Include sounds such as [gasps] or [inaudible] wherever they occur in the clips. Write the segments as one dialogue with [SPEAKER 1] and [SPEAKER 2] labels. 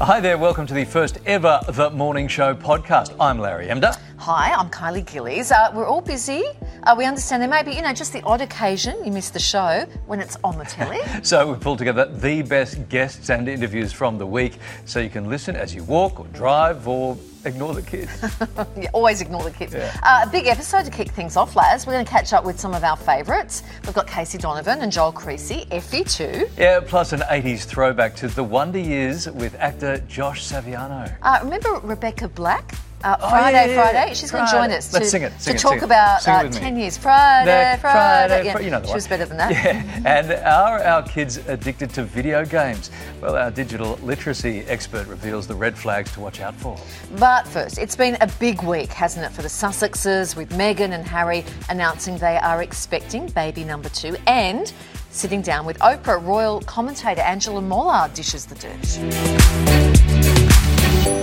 [SPEAKER 1] Hi there, welcome to the first ever The Morning Show podcast. I'm Larry Emdur.
[SPEAKER 2] Hi, I'm Kylie Gillies. Uh, we're all busy. Uh, we understand there may be, you know, just the odd occasion you miss the show when it's on the telly. [laughs]
[SPEAKER 1] So we pulled together the best guests and interviews from the week so you can listen as you walk or drive or ignore the kids. [laughs]
[SPEAKER 2] Yeah, always ignore the kids. Uh, a big episode to kick things off, Laz. We're going to catch up with some of our favourites. We've got Casey Donovan and Joel Creasey, Effie too.
[SPEAKER 1] yeah, plus an 80s throwback to the wonder years with actor Josh Saviano.
[SPEAKER 2] Uh, remember Rebecca Black? Uh,
[SPEAKER 1] Oh,
[SPEAKER 2] Friday,
[SPEAKER 1] yeah, yeah, yeah.
[SPEAKER 2] Friday. She's going to join us
[SPEAKER 1] Let's
[SPEAKER 2] to,
[SPEAKER 1] sing it, sing
[SPEAKER 2] to
[SPEAKER 1] it,
[SPEAKER 2] talk about uh, 10 years. Friday,
[SPEAKER 1] There,
[SPEAKER 2] Friday. Yeah,
[SPEAKER 1] you know the
[SPEAKER 2] she
[SPEAKER 1] one.
[SPEAKER 2] was better than that. [laughs]
[SPEAKER 1] Yeah, and are our kids addicted to video games? Well, our digital literacy expert reveals the red flags to watch out for.
[SPEAKER 2] But first, it's been a big week, hasn't it, for the Sussexes, with Meghan and Harry announcing they are expecting baby number two and sitting down with Oprah. Royal commentator Angela Mollard dishes the dirt.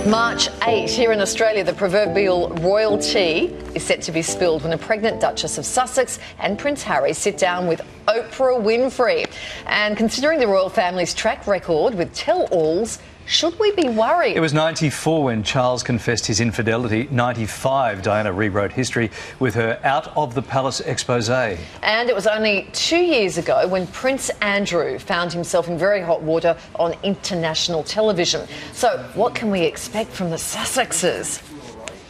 [SPEAKER 2] March 8, here in Australia, the proverbial royal tea is set to be spilled when a pregnant Duchess of Sussex and Prince Harry sit down with Oprah Winfrey. And considering the royal family's track record with tell alls, should we be worried?
[SPEAKER 1] It was 94 when Charles confessed his infidelity. 95, Diana rewrote history with her out of the palace expose.
[SPEAKER 2] And it was only two years ago when Prince Andrew found himself in very hot water on international television. So, what can we expect from the Sussexes?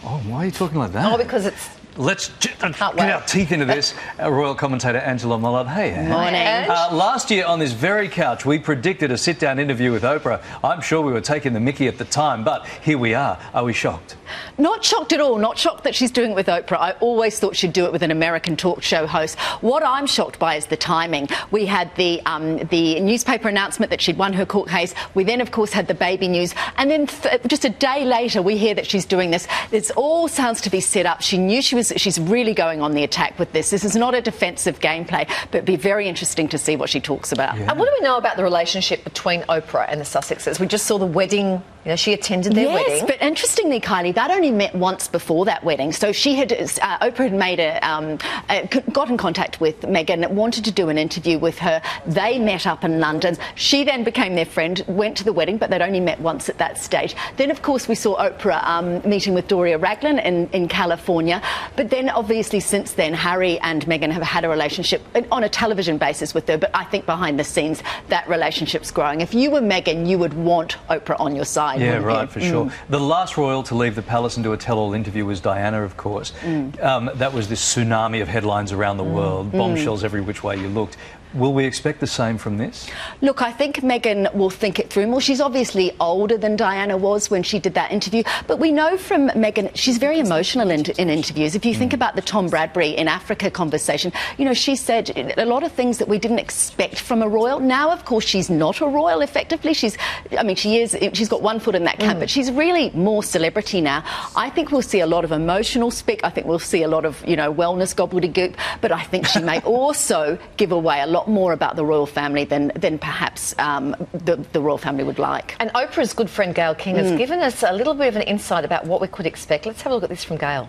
[SPEAKER 1] Oh, why are you talking like that?
[SPEAKER 2] Oh, because it's.
[SPEAKER 1] Let's j- uh, get
[SPEAKER 2] wait.
[SPEAKER 1] our teeth into this. Our [laughs] royal commentator Angela Mollard. Hey, Ange.
[SPEAKER 2] Morning.
[SPEAKER 1] Uh, last year on this very couch, we predicted a sit-down interview with Oprah. I'm sure we were taking the Mickey at the time, but here we are. Are we shocked?
[SPEAKER 3] Not shocked at all. Not shocked that she's doing it with Oprah. I always thought she'd do it with an American talk show host. What I'm shocked by is the timing. We had the um, the newspaper announcement that she'd won her court case. We then, of course, had the baby news, and then th- just a day later, we hear that she's doing this. This all sounds to be set up. She knew she was. She's really going on the attack with this. This is not a defensive gameplay, but it'd be very interesting to see what she talks about.
[SPEAKER 2] And what do we know about the relationship between Oprah and the Sussexes? We just saw the wedding, you know, she attended their
[SPEAKER 3] yes,
[SPEAKER 2] wedding.
[SPEAKER 3] but interestingly, Kylie, that only met once before that wedding. So she had, uh, Oprah had made a, um, uh, got in contact with Meghan, wanted to do an interview with her. They met up in London. She then became their friend, went to the wedding, but they'd only met once at that stage. Then, of course, we saw Oprah um, meeting with Doria Ragland in, in California. But then, obviously, since then, Harry and Meghan have had a relationship on a television basis with her. But I think behind the scenes, that relationship's growing. If you were Meghan, you would want Oprah on your side.
[SPEAKER 1] Yeah,
[SPEAKER 3] wouldn't you?
[SPEAKER 1] right, for sure.
[SPEAKER 2] Mm.
[SPEAKER 1] The last royal to leave the palace and do a tell-all interview was Diana, of course.
[SPEAKER 2] Mm.
[SPEAKER 1] Um, that was this tsunami of headlines around the world, bombshells every which way you looked. Will we expect the same from this?
[SPEAKER 3] Look, I think Meghan will think it through more. She's obviously older than Diana was when she did that interview, but we know from Meghan she's very emotional in, in interviews. If you think mm. about the Tom Bradbury in Africa conversation, you know, she said a lot of things that we didn't expect from a royal. Now, of course, she's not a royal effectively. She's, I mean, she is, she's got one foot in that camp, mm. but she's really more celebrity now. I think we'll see a lot of emotional speak. I think we'll see a lot of, you know, wellness gobbledygook, but I think she may [laughs] also give away a lot more about the royal family than, than perhaps um, the, the royal family would like.
[SPEAKER 2] And Oprah's good friend Gayle King
[SPEAKER 3] Mm.
[SPEAKER 2] has given us a little bit of an insight about what we could expect. Let's have a look at this from Gayle.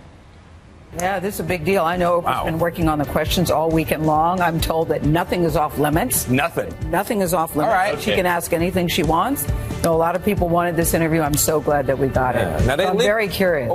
[SPEAKER 4] Yeah, this is a big deal. I know Oprah's been working on the questions all weekend long. I'm told that nothing is off limits.
[SPEAKER 5] Nothing.
[SPEAKER 4] Nothing is off limits.
[SPEAKER 5] All right.
[SPEAKER 4] She
[SPEAKER 5] Okay.
[SPEAKER 4] can ask anything she wants. So a lot of people wanted this interview. I'm so glad that we got
[SPEAKER 5] Yeah.
[SPEAKER 4] it.
[SPEAKER 5] Now they
[SPEAKER 4] I'm
[SPEAKER 5] leak-
[SPEAKER 4] very curious.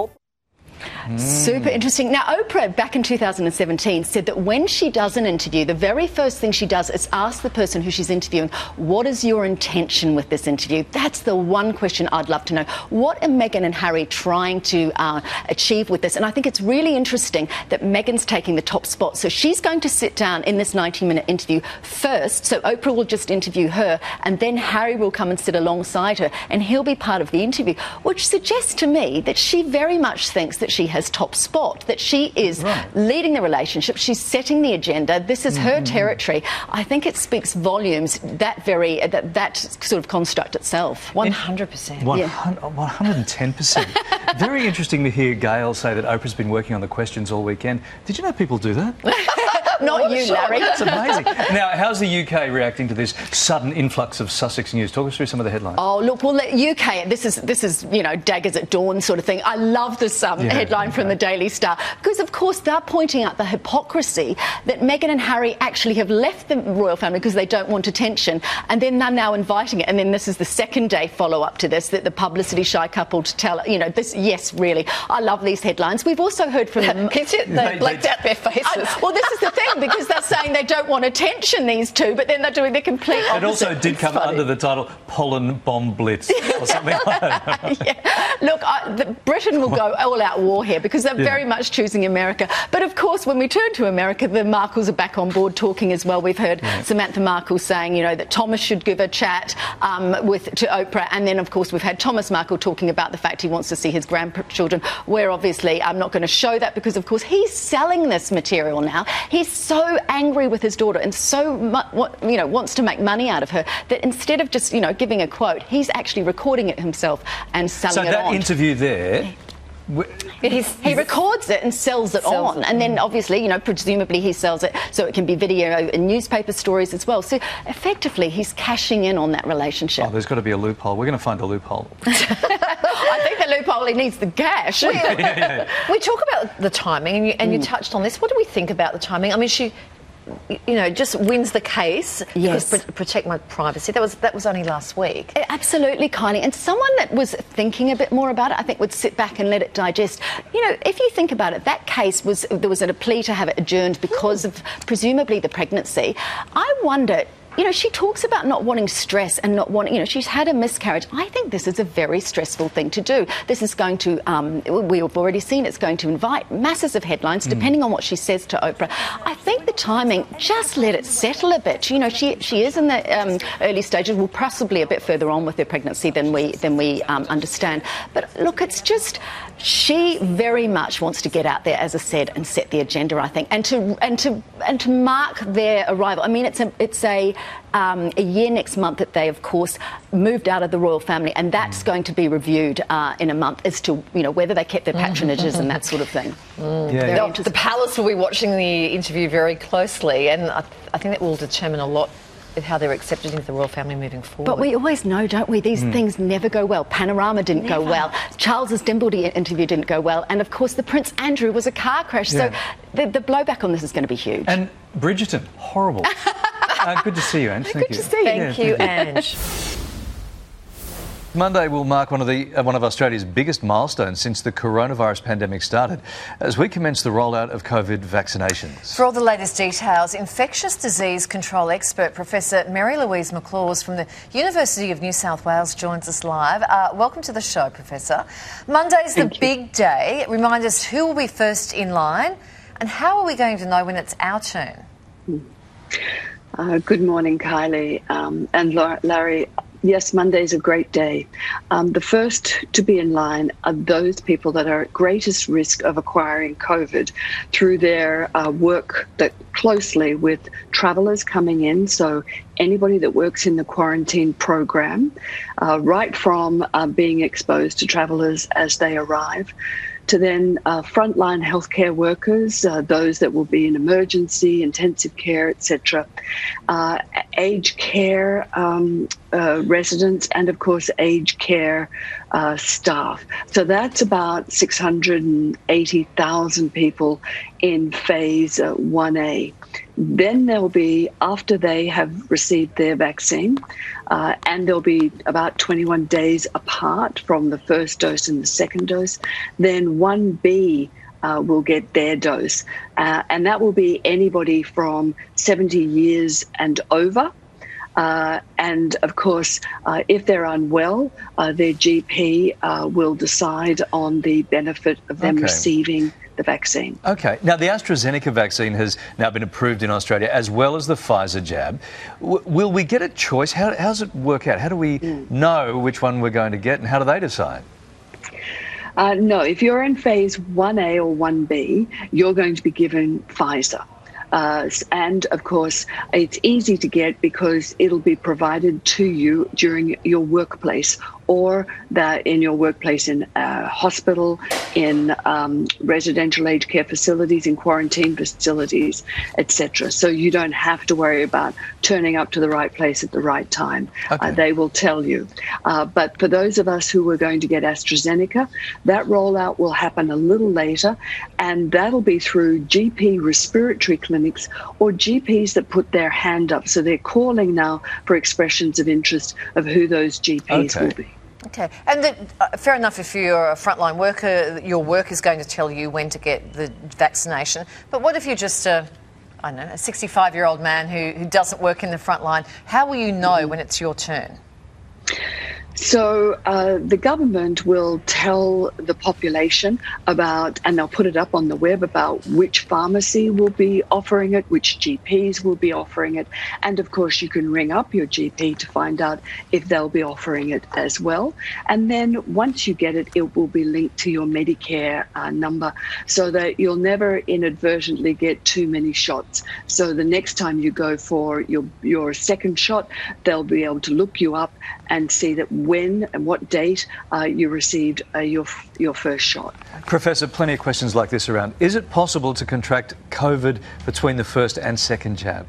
[SPEAKER 3] Super interesting. Now, Oprah, back in 2017, said that when she does an interview, the very first thing she does is ask the person who she's interviewing, What is your intention with this interview? That's the one question I'd love to know. What are Meghan and Harry trying to uh, achieve with this? And I think it's really interesting that Meghan's taking the top spot. So she's going to sit down in this 90 minute interview first. So Oprah will just interview her, and then Harry will come and sit alongside her, and he'll be part of the interview, which suggests to me that she very much thinks that she has top spot, that she is right. leading the relationship, she's setting the agenda. This is mm-hmm. her territory. I think it speaks volumes that very that, that sort of construct itself.
[SPEAKER 2] One hundred percent.
[SPEAKER 1] One hundred and ten percent. [laughs] Very interesting to hear Gayle say that Oprah's been working on the questions all weekend. Did you know people do that? [laughs] [laughs]
[SPEAKER 3] Not you, Larry.
[SPEAKER 1] That's amazing. [laughs] now, how's the UK reacting to this sudden influx of Sussex news? Talk us through some of the headlines.
[SPEAKER 3] Oh, look, well, the UK, this is this is you know daggers at dawn sort of thing. I love this um, yeah, headline okay. from the Daily Star because, of course, they're pointing out the hypocrisy that Meghan and Harry actually have left the royal family because they don't want attention, and then they're now inviting it. And then this is the second day follow up to this that the publicity shy couple to tell you know this. Yes, really, I love these headlines. We've also heard from [laughs] them.
[SPEAKER 2] they blacked out their faces. I,
[SPEAKER 3] well, this is the thing because they're saying they don't want attention, these two, but then they're doing the complete opposite.
[SPEAKER 1] It also did come under the title Pollen Bomb Blitz or [laughs] something like that. [laughs]
[SPEAKER 3] yeah. Look, I, the, Britain will go all out war here because they're yeah. very much choosing America. But of course, when we turn to America, the Markles are back on board talking as well. We've heard yeah. Samantha Markle saying, you know, that Thomas should give a chat um, with to Oprah, and then of course we've had Thomas Markle talking about the fact he wants to see his grandchildren. We're obviously I'm not going to show that because of course he's selling this material now. He's so angry with his daughter and so mu- you know wants to make money out of her that instead of just you know giving a quote, he's actually recording it himself and selling
[SPEAKER 1] so
[SPEAKER 3] it on.
[SPEAKER 1] So that interview there
[SPEAKER 3] He's, he records it and sells it sells on, it. and then obviously, you know, presumably he sells it so it can be video and newspaper stories as well. So effectively, he's cashing in on that relationship.
[SPEAKER 1] Oh, there's got to be a loophole. We're going to find a loophole. [laughs]
[SPEAKER 3] I think the loophole he needs the cash.
[SPEAKER 2] We, yeah, yeah. we talk about the timing, and, you, and mm. you touched on this. What do we think about the timing? I mean, she you know, just wins the case.
[SPEAKER 3] Yes.
[SPEAKER 2] protect my privacy. That was that was only last week.
[SPEAKER 3] Absolutely, Kylie. And someone that was thinking a bit more about it, I think, would sit back and let it digest. You know, if you think about it, that case was there was a plea to have it adjourned because of presumably the pregnancy. I wonder you know, she talks about not wanting stress and not wanting, you know, she's had a miscarriage. I think this is a very stressful thing to do. This is going to, um, we've already seen it's going to invite masses of headlines, mm. depending on what she says to Oprah. I think the timing, just let it settle a bit. You know, she she is in the um, early stages, well, possibly a bit further on with her pregnancy than we than we um, understand. But look, it's just she very much wants to get out there, as I said, and set the agenda. I think, and to and to and to mark their arrival. I mean, it's a it's a um, a year next month that they, of course, moved out of the royal family, and that's mm. going to be reviewed uh, in a month as to you know whether they kept their patronages and that sort of thing.
[SPEAKER 2] Mm. Yeah, yeah. The, the palace will be watching the interview very closely, and I, I think that will determine a lot how they're accepted into the royal family moving forward.
[SPEAKER 3] But we always know, don't we? These mm. things never go well. Panorama didn't never. go well. Charles's Dimbleby interview didn't go well, and of course the Prince Andrew was a car crash. Yeah. So the, the blowback on this is going to be huge.
[SPEAKER 1] And Bridgerton, horrible. [laughs] uh, good to see you, Ange.
[SPEAKER 3] Thank
[SPEAKER 1] good
[SPEAKER 3] you. to see you.
[SPEAKER 2] Thank yeah, you, Ange.
[SPEAKER 1] Monday will mark one of the uh, one of Australia's biggest milestones since the coronavirus pandemic started, as we commence the rollout of COVID vaccinations.
[SPEAKER 2] For all the latest details, infectious disease control expert Professor Marylouise McLaws from the University of New South Wales joins us live. Uh, welcome to the show, Professor. Monday's the big day. Remind us who will be first in line, and how are we going to know when it's our turn?
[SPEAKER 5] Uh, good morning, Kylie um, and Larry yes, Monday is a great day. Um, the first to be in line are those people that are at greatest risk of acquiring COVID through their uh, work that closely with travelers coming in. So anybody that works in the quarantine program, uh, right from uh, being exposed to travelers as they arrive to then uh, frontline healthcare workers, uh, those that will be in emergency, intensive care, etc., uh, aged care um, uh, residents, and of course, aged care uh, staff. So that's about 680,000 people in phase 1A. Then there'll be, after they have received their vaccine, uh, and there'll be about 21 days apart from the first dose and the second dose, then 1B uh, will get their dose. Uh, and that will be anybody from 70 years and over. Uh, and of course, uh, if they're unwell, uh, their GP uh, will decide on the benefit of them okay. receiving the vaccine.
[SPEAKER 1] Okay. Now, the AstraZeneca vaccine has now been approved in Australia as well as the Pfizer jab. W- will we get a choice? How, how, does it work out? How do we mm. know which one we're going to get and how do they decide?
[SPEAKER 5] Uh, no, if you're in phase 1A or 1B, you're going to be given Pfizer. Uh, and of course, it's easy to get because it'll be provided to you during your workplace or that in your workplace in a hospital, in um, residential aged care facilities, in quarantine facilities, etc. So you don't have to worry about turning up to the right place at the right time. Uh, okay. Uh, they will tell you. Uh, but for those of us who are going to get AstraZeneca, that rollout will happen a little later, and that'll be through GP respiratory clinics or GPs that put their hand up. So they're calling now for expressions of interest of who those GPs okay. will be.
[SPEAKER 2] Okay, and the, uh, fair enough if you're a frontline worker, your work is going to tell you when to get the vaccination. But what if you're just a, I don't know, a 65 year old man who, who doesn't work in the front line? How will you know when it's your turn?
[SPEAKER 5] So uh, the government will tell the population about, and they'll put it up on the web about which pharmacy will be offering it, which GPs will be offering it, and of course you can ring up your GP to find out if they'll be offering it as well. And then once you get it, it will be linked to your Medicare uh, number, so that you'll never inadvertently get too many shots. So the next time you go for your your second shot, they'll be able to look you up and see that when and what date uh, you received uh, your, your first shot.
[SPEAKER 1] Professor, plenty of questions like this around. Is it possible to contract COVID between the first and second jab?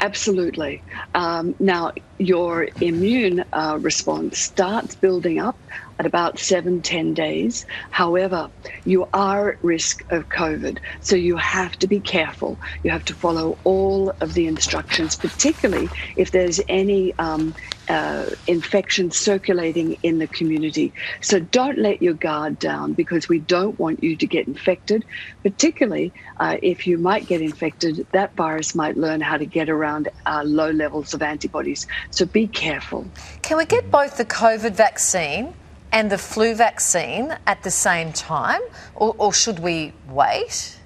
[SPEAKER 5] Absolutely. Um, now, your immune uh, response starts building up at about seven, ten days. However, you are at risk of COVID, so you have to be careful. You have to follow all of the instructions, particularly if there's any um, uh, infection circulating in the community. So don't let your guard down because we don't want you to get infected, particularly uh, if you might get infected, that virus might learn how to get around uh, low levels of antibodies. So be careful.
[SPEAKER 2] Can we get both the COVID vaccine and the flu vaccine at the same time, or, or should we wait?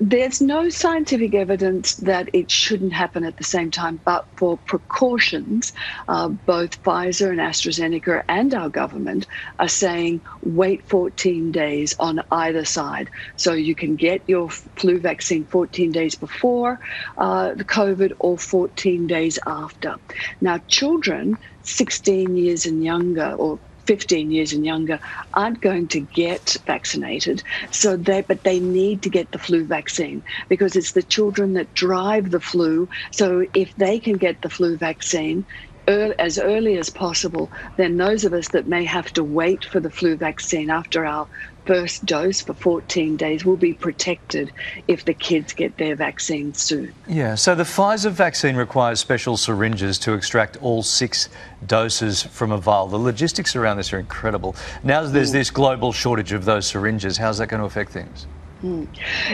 [SPEAKER 5] There's no scientific evidence that it shouldn't happen at the same time, but for precautions, uh, both Pfizer and AstraZeneca and our government are saying wait 14 days on either side. So you can get your flu vaccine 14 days before uh, the COVID or 14 days after. Now, children 16 years and younger, or 15 years and younger aren't going to get vaccinated. So they but they need to get the flu vaccine because it's the children that drive the flu. So if they can get the flu vaccine early, as early as possible then those of us that may have to wait for the flu vaccine after our first dose for 14 days will be protected if the kids get their vaccine soon.
[SPEAKER 1] Yeah, so the Pfizer vaccine requires special syringes to extract all six doses from a vial. The logistics around this are incredible. Now there's this global shortage of those syringes. How's that going to affect things?
[SPEAKER 5] Mm.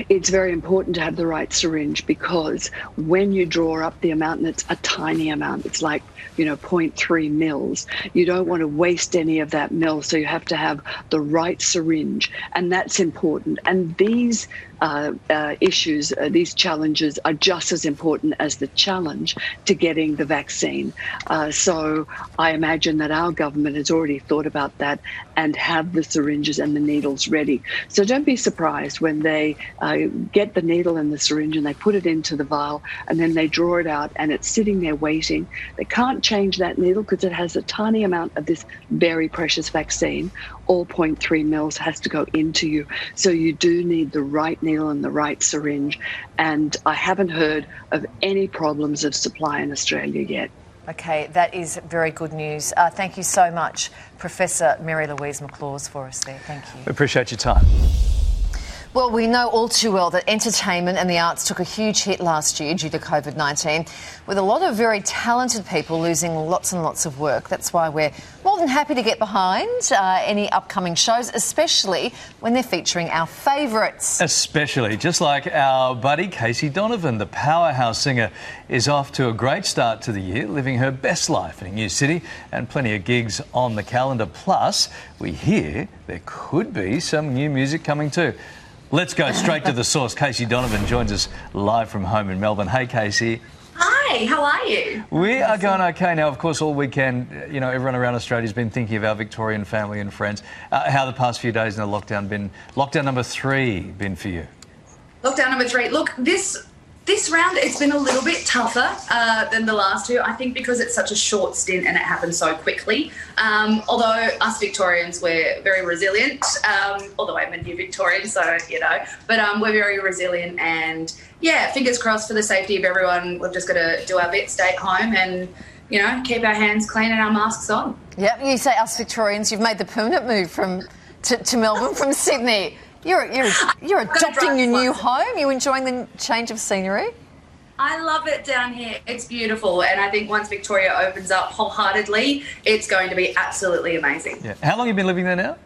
[SPEAKER 5] It's very important to have the right syringe because when you draw up the amount, and it's a tiny amount, it's like, you know, 0.3 mils, you don't want to waste any of that mil. So you have to have the right syringe, and that's important. And these uh, uh, issues, uh, these challenges are just as important as the challenge to getting the vaccine. Uh, so I imagine that our government has already thought about that and have the syringes and the needles ready. So don't be surprised when they uh, get the needle and the syringe and they put it into the vial and then they draw it out and it's sitting there waiting. They can't change that needle because it has a tiny amount of this very precious vaccine. All 0.3 mils has to go into you. So you do need the right needle and the right syringe. And I haven't heard of any problems of supply in Australia yet.
[SPEAKER 2] Okay, that is very good news. Uh, thank you so much, Professor Marylouise McLaws, for us there. Thank you.
[SPEAKER 1] We appreciate your time.
[SPEAKER 2] Well, we know all too well that entertainment and the arts took a huge hit last year due to COVID 19, with a lot of very talented people losing lots and lots of work. That's why we're more than happy to get behind uh, any upcoming shows, especially when they're featuring our favourites.
[SPEAKER 1] Especially, just like our buddy Casey Donovan, the powerhouse singer, is off to a great start to the year, living her best life in a new city and plenty of gigs on the calendar. Plus, we hear there could be some new music coming too. Let's go straight to the source. Casey Donovan joins us live from home in Melbourne. Hey, Casey.
[SPEAKER 6] Hi, how are you?
[SPEAKER 1] We are going okay now. Of course, all weekend, you know, everyone around Australia has been thinking of our Victorian family and friends. Uh, how the past few days in the lockdown been? Lockdown number three been for you?
[SPEAKER 6] Lockdown number three. Look, this this round it's been a little bit tougher uh, than the last two. I think because it's such a short stint and it happened so quickly. Um, although us Victorians we're very resilient. Um, although I'm a new Victorian, so you know, but um, we're very resilient and yeah, fingers crossed for the safety of everyone. We've just got to do our bit, stay at home, and you know, keep our hands clean and our masks on.
[SPEAKER 2] Yep, you say us Victorians, you've made the permanent move from to, to Melbourne from Sydney. You're, you're, [gasps] you're adopting your new home. You're enjoying the change of scenery?
[SPEAKER 6] I love it down here. It's beautiful. And I think once Victoria opens up wholeheartedly, it's going to be absolutely amazing.
[SPEAKER 1] Yeah. How long have you been living there now?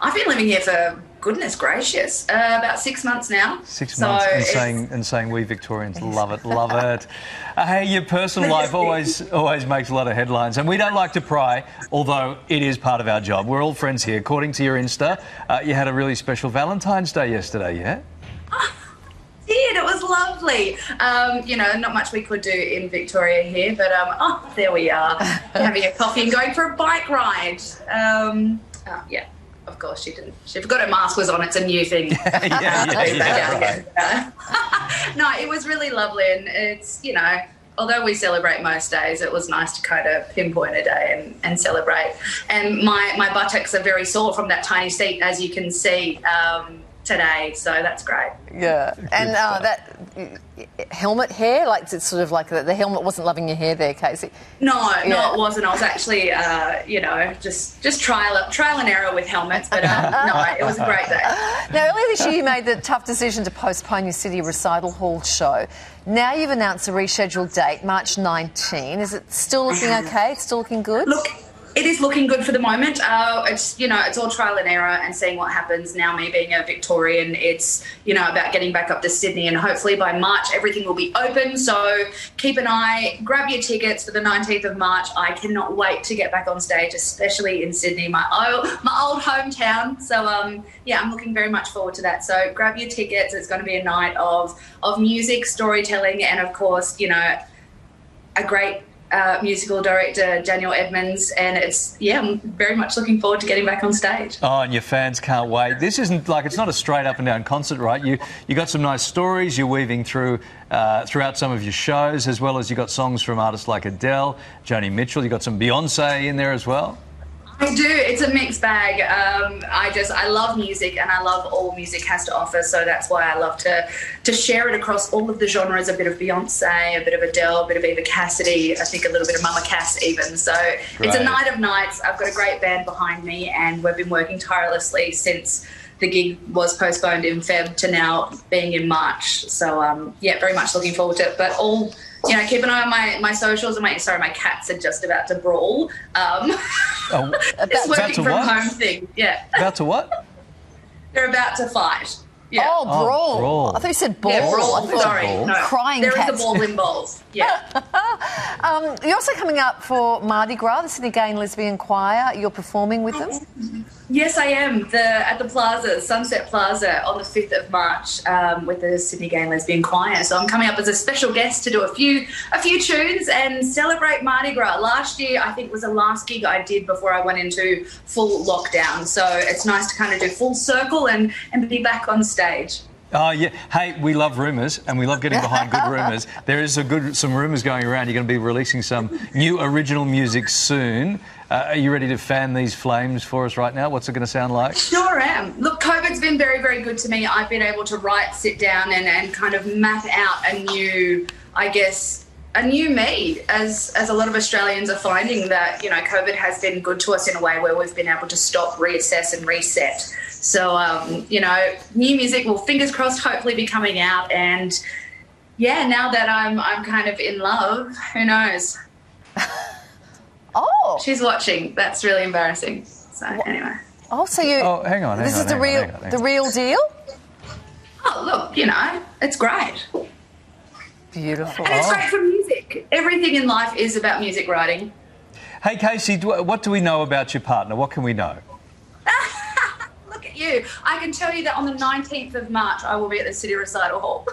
[SPEAKER 6] I've been living here for goodness gracious, uh, about six months now.
[SPEAKER 1] Six months, and saying and saying we Victorians love it, love it. [laughs] Uh, hey, your personal life always always makes a lot of headlines, and we don't like to pry, although it is part of our job. We're all friends here. According to your Insta, uh, you had a really special Valentine's Day yesterday, yeah? [laughs]
[SPEAKER 6] did. It was lovely. Um, you know, not much we could do in Victoria here, but um, oh, there we are, [laughs] having a coffee and going for a bike ride. Um, oh, yeah, of course she didn't. She forgot her mask was on. It's a new thing. [laughs]
[SPEAKER 1] yeah, yeah, [laughs] yeah, [laughs]
[SPEAKER 6] no, it was really lovely, and it's you know. Although we celebrate most days, it was nice to kind of pinpoint a day and, and celebrate. And my, my buttocks are very sore from that tiny seat, as you can see. Um, today, so that's great.
[SPEAKER 2] Yeah, and uh, that helmet hair, like it's sort of like the, the, helmet wasn't loving your hair there, Casey.
[SPEAKER 6] No, yeah. no, it wasn't. I was actually, uh, you know, just just trial trial and error with helmets, but um, no, it was a great day. [laughs]
[SPEAKER 2] Now, earlier this year, you made the tough decision to postpone your City Recital Hall show. Now you've announced a rescheduled date, March 19. Is it still looking [laughs] okay? It's still looking good?
[SPEAKER 6] Look, it is looking good for the moment. Uh, it's you know it's all trial and error and seeing what happens. Now me being a Victorian, it's you know about getting back up to Sydney and hopefully by March everything will be open. So keep an eye, grab your tickets for the 19th of March. I cannot wait to get back on stage, especially in Sydney, my old my old hometown. So um yeah, I'm looking very much forward to that. So grab your tickets. It's going to be a night of of music, storytelling, and of course you know a great uh, musical director Daniel Edmonds, and it's yeah, I'm very much looking forward to getting back on stage.
[SPEAKER 1] Oh, and your fans can't wait. This isn't like it's not a straight up and down concert, right? You you got some nice stories you're weaving through uh, throughout some of your shows, as well as you got songs from artists like Adele, Joni Mitchell. You got some Beyonce in there as well.
[SPEAKER 6] I do. It's a mixed bag. Um, I just I love music and I love all music has to offer. So that's why I love to to share it across all of the genres. A bit of Beyonce, a bit of Adele, a bit of Eva Cassidy. I think a little bit of Mama Cass even. So it's a night of nights. I've got a great band behind me, and we've been working tirelessly since the gig was postponed in Feb to now being in March. So um, yeah, very much looking forward to it. But all you know, keep an eye on my, my socials and my sorry, my cats are just about to brawl. Um, oh, [laughs] it's working from what? home thing. Yeah.
[SPEAKER 1] About to what? [laughs]
[SPEAKER 6] They're about to fight. Yeah.
[SPEAKER 2] Oh, brawl. Oh, brawl. I thought you said ball.
[SPEAKER 6] Yeah, brawl. Sorry,
[SPEAKER 2] no. Crying
[SPEAKER 6] There
[SPEAKER 2] cats.
[SPEAKER 6] is a ball in balls. Yeah. [laughs]
[SPEAKER 2] um, you're also coming up for Mardi Gras, the Sydney Gay and Lesbian Choir. You're performing with them.
[SPEAKER 6] Yes, I am. The at the Plaza, Sunset Plaza, on the fifth of March, um, with the Sydney Gay and Lesbian Choir. So I'm coming up as a special guest to do a few a few tunes and celebrate Mardi Gras. Last year, I think was the last gig I did before I went into full lockdown. So it's nice to kind of do full circle and and be back on stage.
[SPEAKER 1] Oh yeah. Hey, we love rumours and we love getting behind good [laughs] rumours. There is a good some rumours going around. You're going to be releasing some new original music soon. Uh, are you ready to fan these flames for us right now? What's it going to sound like?
[SPEAKER 6] Sure am. Look, COVID's been very, very good to me. I've been able to write, sit down, and, and kind of map out a new, I guess, a new me, as as a lot of Australians are finding that you know COVID has been good to us in a way where we've been able to stop, reassess, and reset. So um, you know, new music will fingers crossed hopefully be coming out, and yeah, now that I'm I'm kind of in love, who knows? [laughs]
[SPEAKER 2] Oh,
[SPEAKER 6] She's watching. That's really embarrassing. So anyway.
[SPEAKER 2] oh, so you?
[SPEAKER 1] Oh, hang on, hang
[SPEAKER 2] this
[SPEAKER 1] on,
[SPEAKER 2] is the
[SPEAKER 1] hang on,
[SPEAKER 2] real,
[SPEAKER 1] hang on,
[SPEAKER 2] the real deal.
[SPEAKER 6] Oh look, you know, it's great.
[SPEAKER 2] Beautiful.
[SPEAKER 6] And it's great for music. Everything in life is about music writing.
[SPEAKER 1] Hey, Casey, what do we know about your partner? What can we know? [laughs]
[SPEAKER 6] Look at you. I can tell you that on the 19th of March, I will be at the City Recital Hall.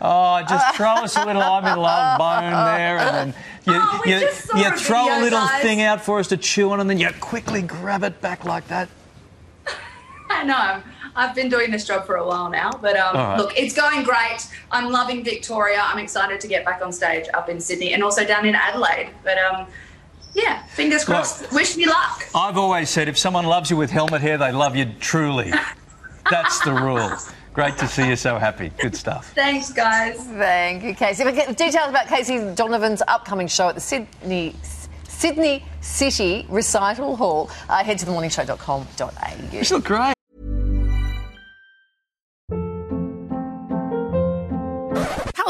[SPEAKER 1] Oh, just throw us a little I'm in love bone there, and then you,
[SPEAKER 6] Oh,
[SPEAKER 1] you, you
[SPEAKER 6] a
[SPEAKER 1] throw a little
[SPEAKER 6] guys.
[SPEAKER 1] thing out for us to chew on, and then you quickly grab it back like that. [laughs]
[SPEAKER 6] I know. I've been doing this job for a while now, but um,
[SPEAKER 1] All right.
[SPEAKER 6] look, it's going great. I'm loving Victoria. I'm excited to get back on stage up in Sydney and also down in Adelaide. But um, yeah, fingers crossed. Wish me luck.
[SPEAKER 1] I've always said if someone loves you with helmet hair, they love you truly. [laughs] That's the rule. Great to see you so happy. Good stuff.
[SPEAKER 6] Thanks, guys.
[SPEAKER 2] Thank you, Casey. But get details about Casey Donovan's upcoming show at the Sydney Sydney City Recital Hall. Uh, head to themorningshow.com.au.
[SPEAKER 1] You look great.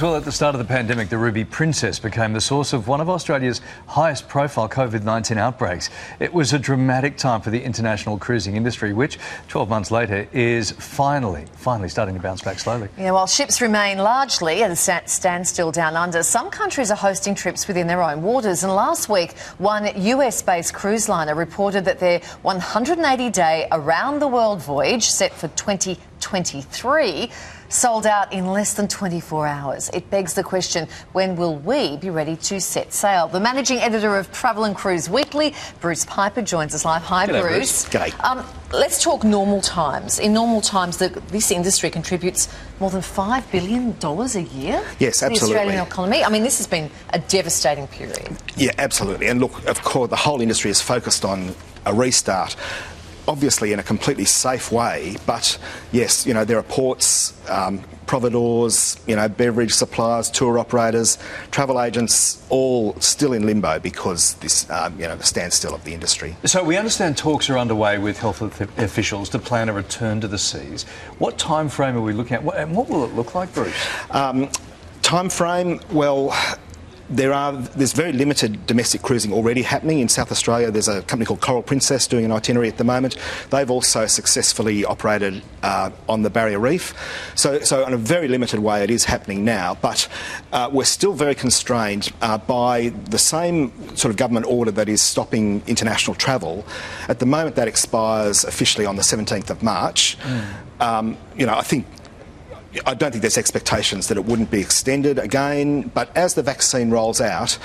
[SPEAKER 1] Well, at the start of the pandemic, the Ruby Princess became the source of one of Australia's highest profile COVID 19 outbreaks. It was a dramatic time for the international cruising industry, which 12 months later is finally, finally starting to bounce back slowly.
[SPEAKER 2] Yeah, while ships remain largely at a standstill down under, some countries are hosting trips within their own waters. And last week, one US based cruise liner reported that their 180 day around the world voyage, set for 2023, sold out in less than 24 hours. It begs the question when will we be ready to set sail? The managing editor of Travel and Cruise Weekly, Bruce Piper, joins us live. Hi,
[SPEAKER 7] G'day,
[SPEAKER 2] Bruce.
[SPEAKER 7] Bruce. G'day.
[SPEAKER 2] Um, let's talk normal times. In normal times, the, this industry contributes more than $5 billion a year
[SPEAKER 7] Yes,
[SPEAKER 2] to the. Australian economy. I mean, this has been a devastating period.
[SPEAKER 7] Yeah, absolutely. And look, of course, the whole industry is focused on a restart. Obviously, in a completely safe way, but yes, you know there are ports, um, providors, you know, beverage suppliers, tour operators, travel agents, all still in limbo because this, um, you know, the standstill of the industry.
[SPEAKER 1] So we understand talks are underway with health officials to plan a return to the seas. What time frame are we looking at? What, and what will it look like, Bruce?
[SPEAKER 7] Um, time frame, well, there are there's very limited domestic cruising already happening in South Australia. There's a company called Coral Princess doing an itinerary at the moment. They've also successfully operated uh, on the Barrier Reef. So, so in a very limited way, it is happening now. But uh, we're still very constrained uh, by the same sort of government order that is stopping international travel. At the moment, that expires officially on the 17th of March. Um, you know, I think I don't think there's expectations that it wouldn't be extended again, but as the vaccine rolls out,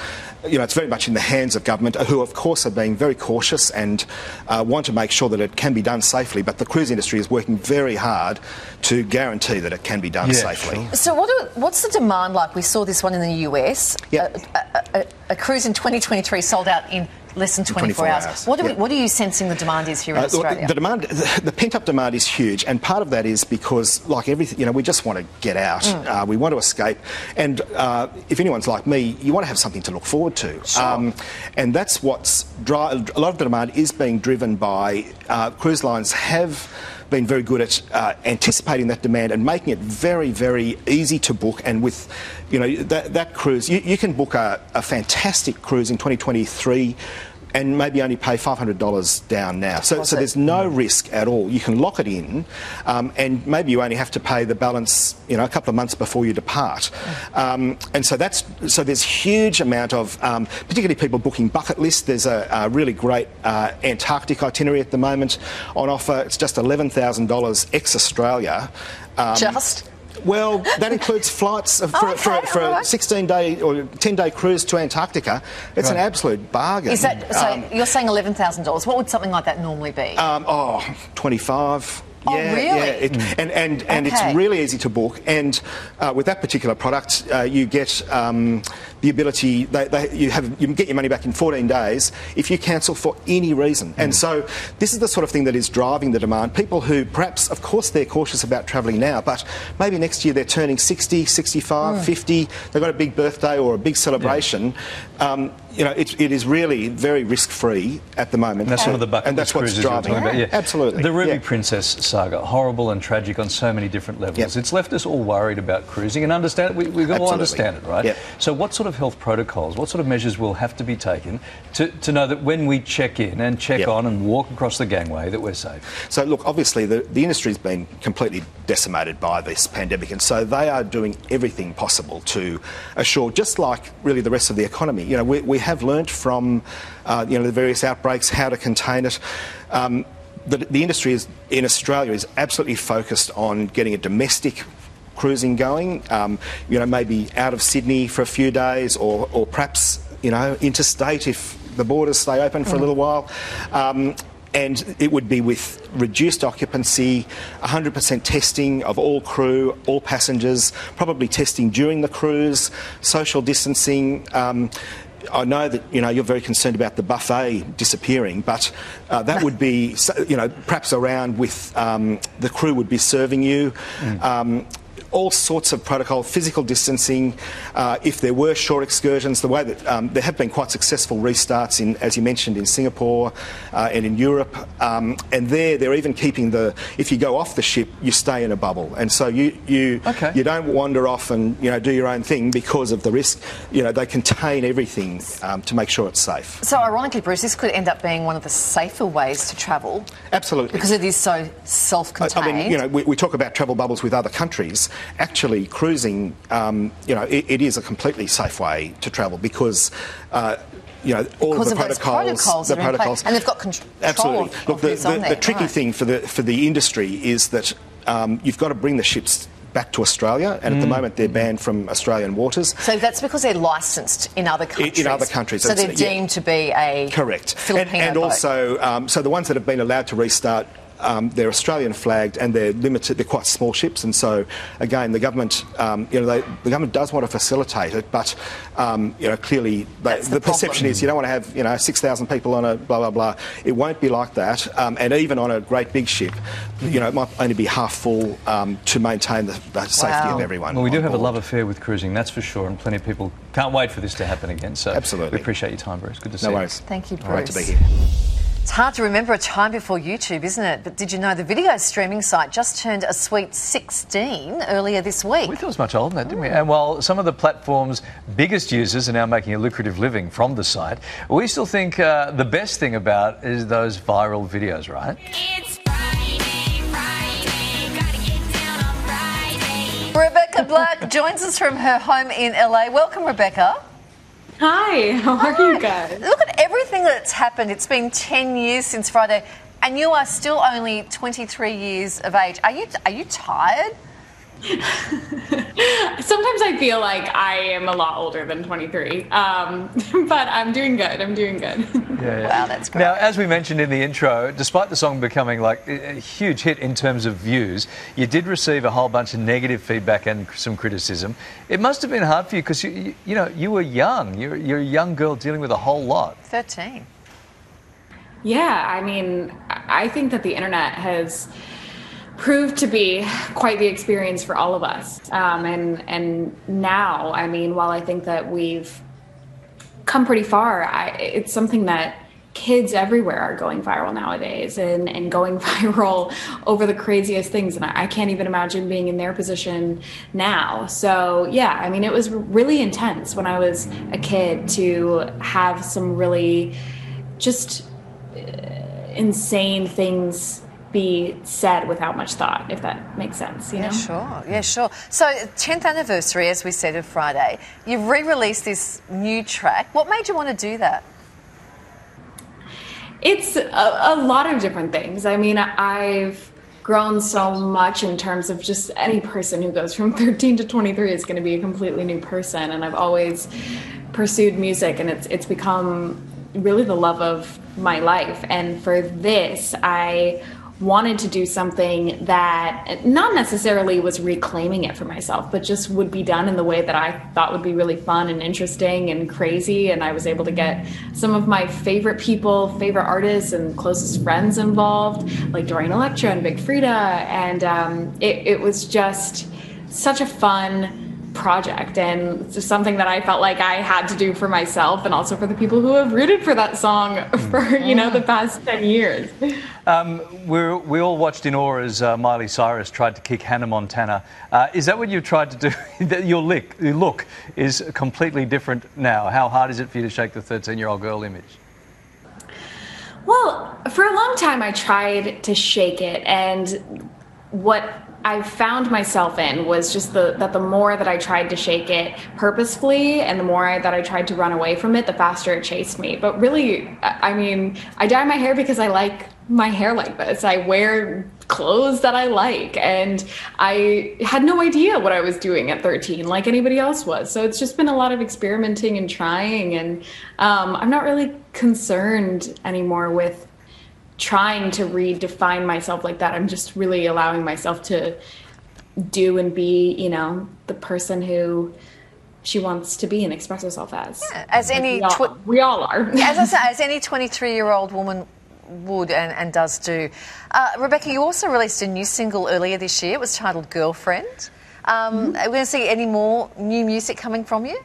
[SPEAKER 7] you know, it's very much in the hands of government, who of course are being very cautious and uh, want to make sure that it can be done safely. But the cruise industry is working very hard to guarantee that it can be done
[SPEAKER 1] Yeah,
[SPEAKER 7] safely.
[SPEAKER 1] sure.
[SPEAKER 2] So, what are, what's the demand like? We saw this one in the US.
[SPEAKER 7] Yeah.
[SPEAKER 2] A, a, a, a cruise in 2023 sold out in less than 24,
[SPEAKER 7] 24
[SPEAKER 2] hours.
[SPEAKER 7] hours,
[SPEAKER 2] What, are we, what are you sensing the demand is here in
[SPEAKER 7] Uh,
[SPEAKER 2] Australia?
[SPEAKER 7] the demand, the, the pent-up demand is huge, and part of that is because, like everything, you know, we just want to get out.
[SPEAKER 2] Mm.
[SPEAKER 7] Uh, we want to escape, and uh, if anyone's like me, you want to have something to look forward to. Um, and that's what's dri- a lot of the demand is being driven by uh, cruise lines have been very good at uh, anticipating that demand and making it very, very easy to book. And with, you know, that, that cruise, you, you can book a, a fantastic cruise in 2023 and maybe only pay $500 down now. So, so there's no risk at all. You can lock it in, um, and maybe you only have to pay the balance, you know, a couple of months before you depart. Um, and so that's so there's huge amount of, um, particularly people booking bucket lists. There's a, a really great uh, Antarctic itinerary at the moment on offer. It's just $11,000 ex Australia. Um,
[SPEAKER 2] Just?
[SPEAKER 7] Well, that includes flights of- for,
[SPEAKER 2] Oh,
[SPEAKER 7] for,
[SPEAKER 2] okay,
[SPEAKER 7] for
[SPEAKER 2] all
[SPEAKER 7] a 16 day or 10 day cruise to Antarctica. It's an absolute bargain.
[SPEAKER 2] Is that so?
[SPEAKER 7] Um,
[SPEAKER 2] you're saying eleven thousand dollars? What would something like that normally be?
[SPEAKER 7] Um, oh, 25.
[SPEAKER 2] Oh,
[SPEAKER 7] yeah,
[SPEAKER 2] really?
[SPEAKER 7] yeah. It, and and, and
[SPEAKER 2] Okay.
[SPEAKER 7] it's really easy to book. And uh, with that particular product, uh, you get um, the ability. They, they, you have you get your money back in 14 days if you cancel for any reason. And so this is the sort of thing that is driving the demand. People who perhaps, of course, they're cautious about travelling now, but maybe next year they're turning 60, 65, 50. They've got a big birthday or a big celebration. Um, you know, it, it is really very risk-free at the moment.
[SPEAKER 1] And that's one of the bucket
[SPEAKER 7] and that's what's
[SPEAKER 1] cruises you were
[SPEAKER 7] driving.
[SPEAKER 1] talking about. Yeah,
[SPEAKER 7] Absolutely.
[SPEAKER 1] The Ruby
[SPEAKER 7] Yeah.
[SPEAKER 1] Princess saga, horrible and tragic on so many different levels.
[SPEAKER 7] Yep.
[SPEAKER 1] It's left us all worried about cruising and understand. We, we all understand it, right?
[SPEAKER 7] Yep.
[SPEAKER 1] So, what sort of health protocols, what sort of measures will have to be taken to, to know that when we check in and check
[SPEAKER 7] Yep.
[SPEAKER 1] on and walk across the gangway, that we're safe?
[SPEAKER 7] So, look, obviously, the, the industry's been completely decimated by this pandemic, and so they are doing everything possible to assure, just like really the rest of the economy. You know, we, we have learnt from, uh, you know, the various outbreaks how to contain it. Um, the, the industry is, in Australia is absolutely focused on getting a domestic cruising going, um, you know, maybe out of Sydney for a few days or, or perhaps, you know, interstate if the borders stay open for a little while. Um, and it would be with reduced occupancy, 100% testing of all crew, all passengers, probably testing during the cruise, social distancing. Um, I know that you know you're very concerned about the buffet disappearing, but uh, that would be you know perhaps around with um, the crew would be serving you. Um, all sorts of protocol, physical distancing. Uh, if there were short excursions, the way that um, there have been quite successful restarts in, as you mentioned, in Singapore uh, and in Europe, um, and there they're even keeping the. If you go off the ship, you stay in a bubble, and so you you
[SPEAKER 1] Okay.
[SPEAKER 7] you don't wander off and you know do your own thing because of the risk. You know they contain everything um, to make sure it's safe.
[SPEAKER 2] so, ironically, Bruce, this could end up being one of the safer ways to travel
[SPEAKER 7] Absolutely.
[SPEAKER 2] because it is so self-contained.
[SPEAKER 7] I mean, you know, we, we talk about travel bubbles with other countries. Actually, cruising, um, you know, it, it is a completely safe way to travel because. Uh, you know, all
[SPEAKER 2] Because
[SPEAKER 7] of the
[SPEAKER 2] of
[SPEAKER 7] protocols,
[SPEAKER 2] protocols
[SPEAKER 7] the
[SPEAKER 2] that are in place.
[SPEAKER 7] protocols,
[SPEAKER 2] And they've got control
[SPEAKER 7] Absolutely.
[SPEAKER 2] of-
[SPEAKER 7] Look,
[SPEAKER 2] of
[SPEAKER 7] the, the, the tricky
[SPEAKER 2] right.
[SPEAKER 7] thing for the for the industry is that um, you've got to bring the ships back to Australia, and at
[SPEAKER 2] Mm.
[SPEAKER 7] the moment they're banned from Australian waters.
[SPEAKER 2] So that's because they're licensed in other countries.
[SPEAKER 7] in other countries,
[SPEAKER 2] So they're
[SPEAKER 7] yeah.
[SPEAKER 2] deemed to be a
[SPEAKER 7] Correct. And,
[SPEAKER 2] Filipino
[SPEAKER 7] and
[SPEAKER 2] boat.
[SPEAKER 7] also, um, so the ones that have been allowed to restart, um, they're Australian flagged and they're limited. They're quite small ships, and so again, the government, um, you know, they, the government does want to facilitate it, but um, you know, clearly, they, the,
[SPEAKER 2] the
[SPEAKER 7] perception is you don't want to have you know six thousand people on a blah blah blah. It won't be like that, um, and even on a great big ship, you know, it might only be half full um, to maintain the, the safety
[SPEAKER 2] Wow.
[SPEAKER 7] of everyone.
[SPEAKER 1] Well, we do
[SPEAKER 7] on
[SPEAKER 1] have a love affair with cruising, that's for sure, and plenty of people can't wait for this to happen again. So,
[SPEAKER 7] Absolutely.
[SPEAKER 1] we appreciate your time, Bruce. Good to see
[SPEAKER 7] No
[SPEAKER 1] you.
[SPEAKER 7] worries.
[SPEAKER 2] Thank you, Bruce.
[SPEAKER 7] Great to be here.
[SPEAKER 2] It's hard to remember a time before YouTube, isn't it? But did you know the video streaming site just turned a sweet 16 earlier this week?
[SPEAKER 1] We thought it was much older than that, didn't we? And while some of the platform's biggest users are now making a lucrative living from the site, we still think uh, the best thing about is those viral videos, right?
[SPEAKER 8] It's Friday, Friday, gotta get down on Friday.
[SPEAKER 2] Rebecca Black joins us from her home in LA. Welcome, Rebecca.
[SPEAKER 9] Hi, how are you guys?
[SPEAKER 2] Look at everything that's happened. It's been 10 years since Friday, and you are still only 23 years of age. Are you, are you tired? [laughs]
[SPEAKER 9] Sometimes I feel like I am a lot older than 23, um, [laughs] but I'm doing good. I'm doing good.
[SPEAKER 2] Yeah, Wow, that's great.
[SPEAKER 1] Now, as we mentioned in the intro, despite the song becoming like a a huge hit in terms of views, you did receive a whole bunch of negative feedback and some criticism. It must have been hard for you because you, you, you know you were young. You're, you're a young girl dealing with a whole lot.
[SPEAKER 2] 13.
[SPEAKER 9] yeah, I mean, I I think that the internet has proved to be quite the experience for all of us. Um, and and now, I mean, while I think that we've come pretty far, I, it's something that kids everywhere are going viral nowadays and, and going [laughs] viral over the craziest things. And I, I can't even imagine being in their position now. So, yeah, I mean, it was really intense when I was a kid to have some really just uh, insane things be said without much thought, if that makes sense, you know?
[SPEAKER 2] Yeah, sure. Yeah, sure. So, 10th anniversary, as we said, of Friday. You've re-released this new track. What made you want to do that?
[SPEAKER 9] It's a, a lot of different things. I mean, I've grown so much in terms of just any person who goes from [laughs] 13 to 23 is going to be a completely new person and I've always pursued music and it's it's become really the love of my life and for this I wanted to do something that not necessarily was reclaiming it for myself but just would be done in the way that I thought would be really fun and interesting and crazy. And I was able to get some of my favorite people favorite artists and closest friends involved like Dorian Electra and Big Freedia. And um, it, it was just such a fun project and it's just something that I felt like I had to do for myself and also for the people who have rooted for that song [laughs] for you know the past 10 years.
[SPEAKER 1] Um, we're, we all watched in awe as uh, Miley Cyrus tried to kick Hannah Montana. Uh, is that what you've tried to do? [laughs] Your, lick, your look is completely different now. How hard is it for you to shake the 13 year old girl image?
[SPEAKER 9] Well, for a long time I tried to shake it and what I found myself in was just the that the more that I tried to shake it purposefully and the more I, that I tried to run away from it, the faster it chased me. But really, I mean, I dye my hair because I like my hair like this. I wear clothes that I like, and I had no idea what I was doing at 13, like anybody else was. So it's just been a lot of experimenting and trying, and um, I'm not really concerned anymore with trying to redefine myself like that. I'm just really allowing myself to do and be, you know, the person who she wants to be and express herself as.
[SPEAKER 2] As
[SPEAKER 9] Like,
[SPEAKER 2] any
[SPEAKER 9] we all,
[SPEAKER 2] twi-
[SPEAKER 9] we all are.
[SPEAKER 2] Yeah, [laughs] as I say, as any [laughs] 23 year old woman would and, and does do. Uh, Rebecca, you also released a new single earlier this year. It was titled Girlfriend. Um, Are we going to see any more new music coming from you?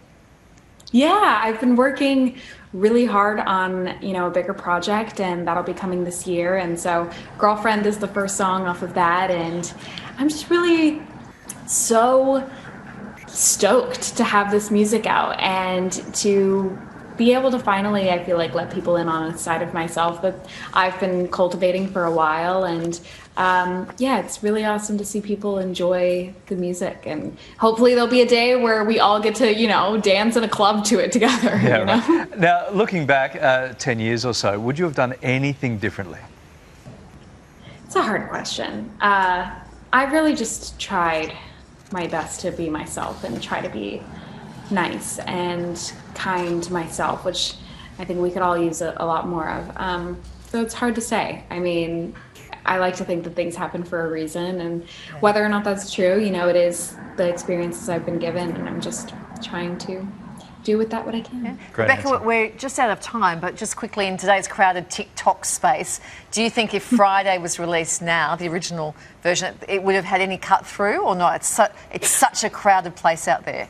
[SPEAKER 9] Yeah, I've been working really hard on, you know, a bigger project and that'll be coming this year. And so Girlfriend is the first song off of that and I'm just really so stoked to have this music out and to be able to finally I feel like let people in on a side of myself that I've been cultivating for a while and um, yeah it's really awesome to see people enjoy the music and hopefully there'll be a day where we all get to you know dance in a club to it together
[SPEAKER 1] Yeah,
[SPEAKER 9] you know?
[SPEAKER 1] right. [laughs] Now, looking back uh, 10 years or so, would you have done anything differently?
[SPEAKER 9] It's a hard question. Uh, I really just tried my best to be myself and try to be nice and kind to myself, which I think we could all use a, a lot more of. Um, so it's hard to say. I mean, I like to think that things happen for a reason, and whether or not that's true, you know, it is the experiences I've been given, and I'm just trying to do with that what I can.
[SPEAKER 2] Rebecca, we're- we're just out of time, but just quickly in today's crowded TikTok space, do you think if [laughs] Friday was released now, the original version, it would have had any cut through or not? It's, su- it's such a crowded place out there.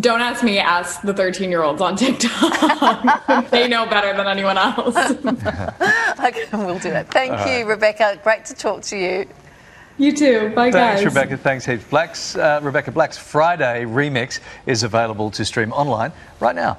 [SPEAKER 9] Don't ask me, ask the 13 year olds on TikTok. [laughs] they know better than anyone else. [laughs]
[SPEAKER 2] okay, we'll do that. Thank
[SPEAKER 1] All
[SPEAKER 2] you,
[SPEAKER 1] right.
[SPEAKER 2] Rebecca. Great to talk to you.
[SPEAKER 9] You too. Bye,
[SPEAKER 1] Thanks,
[SPEAKER 9] guys.
[SPEAKER 1] Rebecca. Thanks, Heath. Black's, uh, Rebecca Black's Friday remix is available to stream online right now.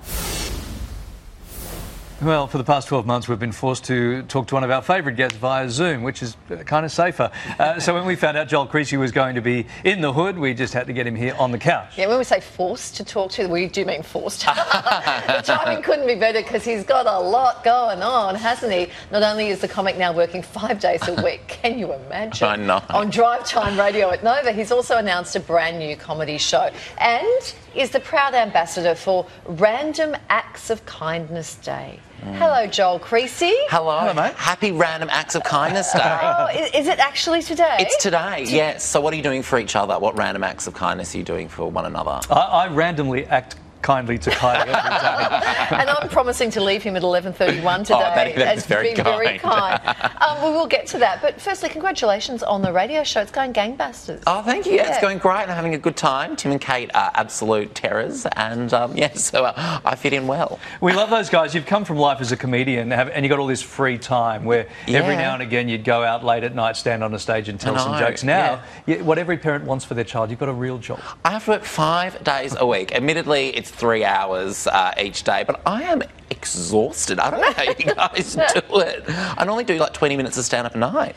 [SPEAKER 1] Well, for the past 12 months, we've been forced to talk to one of our favourite guests via Zoom, which is kind of safer. Uh, so when we found out Joel Creasey was going to be in the hood, we just had to get him here on the couch.
[SPEAKER 2] Yeah, when we say forced to talk to, we do mean forced. [laughs] the timing couldn't be better because he's got a lot going on, hasn't he? Not only is the comic now working five days a [laughs] week, can you imagine?
[SPEAKER 10] I know.
[SPEAKER 2] On drive time radio at Nova, he's also announced a brand new comedy show and is the proud ambassador for Random Acts of Kindness Day. Hello, Joel Creasey.
[SPEAKER 10] Hello. Mate. Happy Random Acts of Kindness Day.
[SPEAKER 2] Oh, is it actually today?
[SPEAKER 10] It's today, yes. So, what are you doing for each other? What random acts of kindness are you doing for one another?
[SPEAKER 1] I, I randomly act kindly to Kylie every day. [laughs]
[SPEAKER 2] and I'm promising to leave him at 11:31 today.
[SPEAKER 10] Oh, that- that is
[SPEAKER 2] as
[SPEAKER 10] very
[SPEAKER 2] being very
[SPEAKER 10] kind.
[SPEAKER 2] kind. um, we will get to that, but firstly, congratulations on the radio show. It's going gangbusters.
[SPEAKER 10] Oh, thank you. Yeah,
[SPEAKER 2] Yeah.
[SPEAKER 10] It's going great. I'm having a good time. Tim and Kate are absolute terrors, and um, [laughs] yeah, so uh, I fit in well.
[SPEAKER 1] We love those guys. You've come from life as a comedian, have, and you've got all this free time where every now and again you'd go out late at night, stand on a stage, and tell some jokes. Now, you- what every parent wants for their child, you've got a real job.
[SPEAKER 10] I have to work five days a week. Admittedly, it's three hours uh, each day, but I am exhausted. I don't know how you [laughs] guys do it. I normally do like 20 minutes of stand up a night.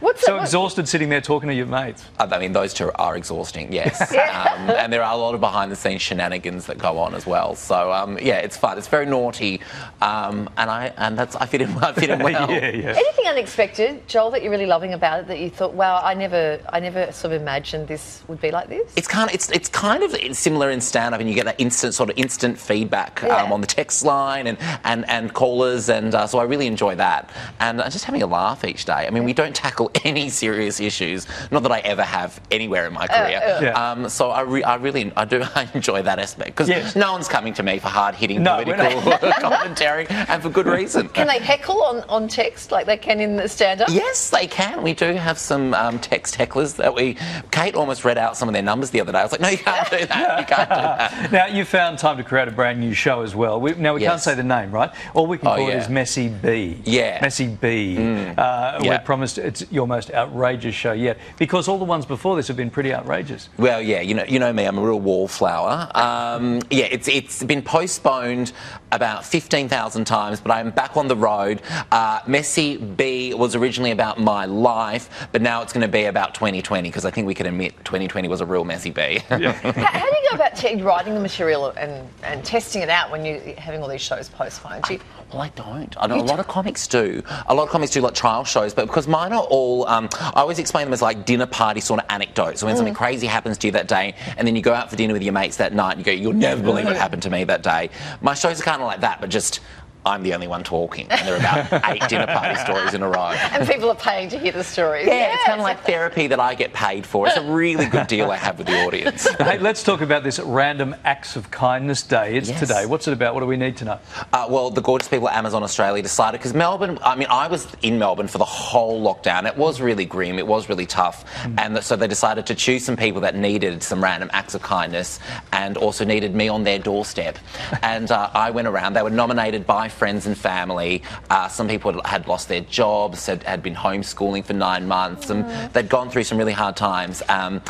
[SPEAKER 2] What's
[SPEAKER 1] so
[SPEAKER 2] it- what-
[SPEAKER 1] exhausted sitting there talking to your mates.
[SPEAKER 10] I mean, those two are exhausting, yes. [laughs]
[SPEAKER 2] Yeah.
[SPEAKER 10] um, and there are a lot of behind the scenes shenanigans that go on as well. So um, yeah, it's fun. It's very naughty, um, and I and that's I fit in. I fit in [laughs] well.
[SPEAKER 1] yeah, yeah.
[SPEAKER 2] Anything unexpected, Joel, that you're really loving about it that you thought, wow, I never, I never sort of imagined this would be like this?
[SPEAKER 10] It's kind of it's it's kind of similar in stand up, and you get that instant sort of instant feedback
[SPEAKER 2] Yeah.
[SPEAKER 10] um, on the text line and and, and callers, and uh, so I really enjoy that, and uh, just having a laugh each day. I mean, we don't tackle [laughs] any serious issues, not that I ever have anywhere in my career.
[SPEAKER 2] uh.
[SPEAKER 1] Yeah.
[SPEAKER 10] Um, so I, re- I really I do [laughs] I enjoy that aspect because
[SPEAKER 1] Yes.
[SPEAKER 10] no one's coming to me for hard hitting
[SPEAKER 1] No,
[SPEAKER 10] political [laughs] commentary, and for good reason.
[SPEAKER 2] Can they heckle on, on text like they can in the stand up?
[SPEAKER 10] Yes, they can. We do have some um, text hecklers that we. Kate almost read out some of their numbers the other day. I was like, no, you can't do that. You can't do that.
[SPEAKER 1] Now, you found time to create a brand new show as well. We, now, we can't say the name, right? All we can
[SPEAKER 10] Oh,
[SPEAKER 1] call it
[SPEAKER 10] yeah.
[SPEAKER 1] is Messy B.
[SPEAKER 10] Yeah. Mm.
[SPEAKER 1] Messy B. Uh,
[SPEAKER 10] Yeah.
[SPEAKER 1] We're promised it's your most outrageous show yet because all the ones before this have been pretty outrageous.
[SPEAKER 10] Well, yeah, you know, you know me. I'm a real wallflower. Um, yeah, it's it's been postponed about fifteen thousand times, but I'm back on the road. Uh, Messy B was originally about my life, but now it's going to be about 2020 because I think we can admit 2020 was a real messy B. [laughs]
[SPEAKER 2] How, how do you go about writing the material and, and testing it out when you're having all these shows postponed? Do you,
[SPEAKER 10] Well, I don't. I a lot of comics do. A lot of comics do like trial shows, but because mine are all, um, I always explain them as like dinner party sort of anecdotes. So when something crazy happens to you that day, and then you go out for dinner with your mates that night, and you go, "You'll never believe what happened to me that day." My shows are kind of like that, but just I'm the only one talking, and there are about [laughs] eight dinner party stories in a row.
[SPEAKER 2] and people are paying to hear the stories.
[SPEAKER 10] Yeah, it's kind of like therapy that I get paid for. It's a really good deal I have with the audience. [laughs]
[SPEAKER 1] hey, let's talk about this Random Acts of Kindness Day. It's
[SPEAKER 10] Yes.
[SPEAKER 1] today. What's it about? What do we need to know?
[SPEAKER 10] Uh, well, the gorgeous people at Amazon Australia decided because Melbourne. I mean, I was in Melbourne for the whole lockdown. It was really grim. It was really tough, and th- so they decided to choose some people that needed some random acts of kindness and also needed me on their doorstep. [laughs] and uh, I went around. They were nominated by friends and family. Uh, some people had- had lost their jobs, had, had been homeschooling for nine months, and they'd gone through some really hard times. Um,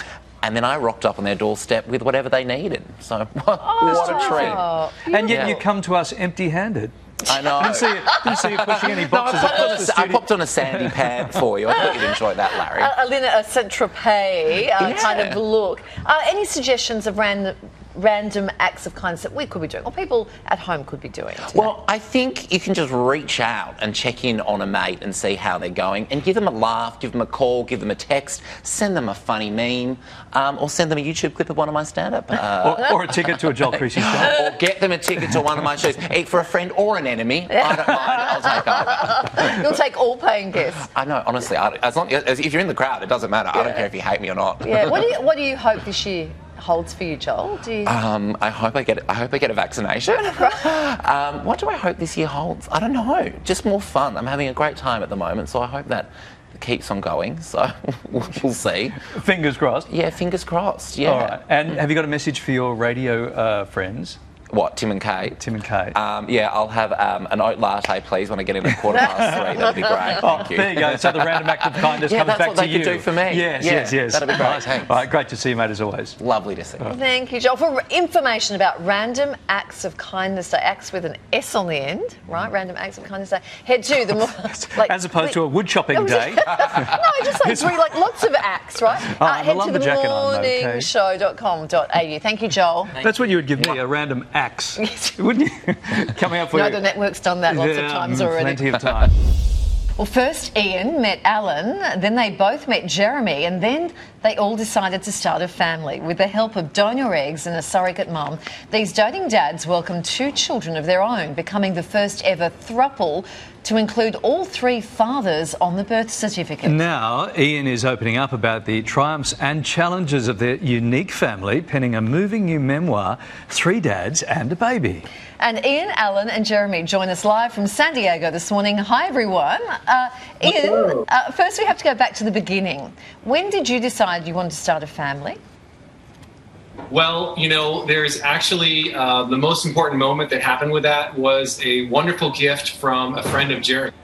[SPEAKER 10] and then I rocked up on their doorstep with whatever they needed. So [laughs] what a treat!
[SPEAKER 2] Oh,
[SPEAKER 1] And yet you come to us empty-handed.
[SPEAKER 10] I know.
[SPEAKER 1] Didn't see you, didn't see you pushing any [laughs]
[SPEAKER 10] No, I popped, on a, I popped on a sandy pad for you. I thought you'd enjoy that, Larry. [laughs]
[SPEAKER 2] a, a, a Saint Tropez uh,
[SPEAKER 10] Yeah.
[SPEAKER 2] kind of look. Uh, any suggestions of random, random acts of kindness that we could be doing, or people at home could be doing? today?
[SPEAKER 10] well, I think you can just reach out and check in on a mate and see how they're going and give them a laugh, give them a call, give them a text, send them a funny meme, um, or send them a YouTube clip of one of my stand up. Uh,
[SPEAKER 1] or, or a ticket to a Joel Creasey [laughs] show.
[SPEAKER 10] or get them a ticket to one of my shows, Eat for a friend or an enemy. I don't mind. I'll take either. [laughs]
[SPEAKER 2] You'll take all paying guests.
[SPEAKER 10] I know, honestly. I, as long as if you're in the crowd, it doesn't matter. I don't care if you hate me or not.
[SPEAKER 2] Yeah. What do you [laughs] What do you hope this year holds for you, Joel? Do you?
[SPEAKER 10] Um, I hope I get. I hope I get a vaccination. [laughs] um, what do I hope this year holds? I don't know. Just more fun. I'm having a great time at the moment, so I hope that keeps on going. So [laughs] we'll see.
[SPEAKER 1] Fingers crossed.
[SPEAKER 10] Yeah, fingers crossed. Yeah.
[SPEAKER 1] All right. And have you got a message for your radio uh, friends?
[SPEAKER 10] What, Tim and Kate?
[SPEAKER 1] Tim and Kate.
[SPEAKER 10] Um, yeah, I'll have um, an oat latte, please, when I get in at quarter past three. That'd be great. [laughs]
[SPEAKER 1] Oh,
[SPEAKER 10] Thank you.
[SPEAKER 1] there you go. So the random act of kindness
[SPEAKER 10] Yeah,
[SPEAKER 1] comes
[SPEAKER 10] that's
[SPEAKER 1] back
[SPEAKER 10] what
[SPEAKER 1] to
[SPEAKER 10] they
[SPEAKER 1] you.
[SPEAKER 10] could do for me.
[SPEAKER 1] Yes,
[SPEAKER 10] Yeah,
[SPEAKER 1] yes, yes.
[SPEAKER 10] that'd be great,
[SPEAKER 1] All right.
[SPEAKER 10] thanks.
[SPEAKER 1] All right, great to see you, mate, as always.
[SPEAKER 10] Lovely to see. You.
[SPEAKER 2] Thank you, Joel. For information about random acts of kindness day, acts with an S on the end, right? Random acts of kindness day. Head to the more [laughs] like
[SPEAKER 1] As opposed to a wood chopping [laughs] day.
[SPEAKER 2] no, just like three, like lots of acts, right?
[SPEAKER 1] Oh,
[SPEAKER 2] uh, head to the
[SPEAKER 1] lumberjack okay.
[SPEAKER 2] morningshow.com.au. Thank you, Joel.
[SPEAKER 1] That's what you would give me, a random axe, [laughs] wouldn't you? [laughs] Coming up for
[SPEAKER 2] No,
[SPEAKER 1] you.
[SPEAKER 2] the network's done that lots of times already.
[SPEAKER 1] Plenty of [laughs] time.
[SPEAKER 2] Well, first Ian met Alan, then they both met Jeremy, and then they all decided to start a family. With the help of donor eggs and a surrogate mum, these doting dads welcomed two children of their own, becoming the first ever throuple to include all three fathers on the birth certificate.
[SPEAKER 1] Now, Ian is opening up about the triumphs and challenges of their unique family, penning a moving new memoir, Three Dads and a Baby.
[SPEAKER 2] And Ian, Alan, and Jeremy join us live from San Diego this morning. Hi, everyone. Uh, Ian, uh, first we have to go back to the beginning. When did you decide you want to start a family?
[SPEAKER 11] Well, you know, there's actually uh, the most important moment that happened with that was a wonderful gift from a friend of Jeremy's.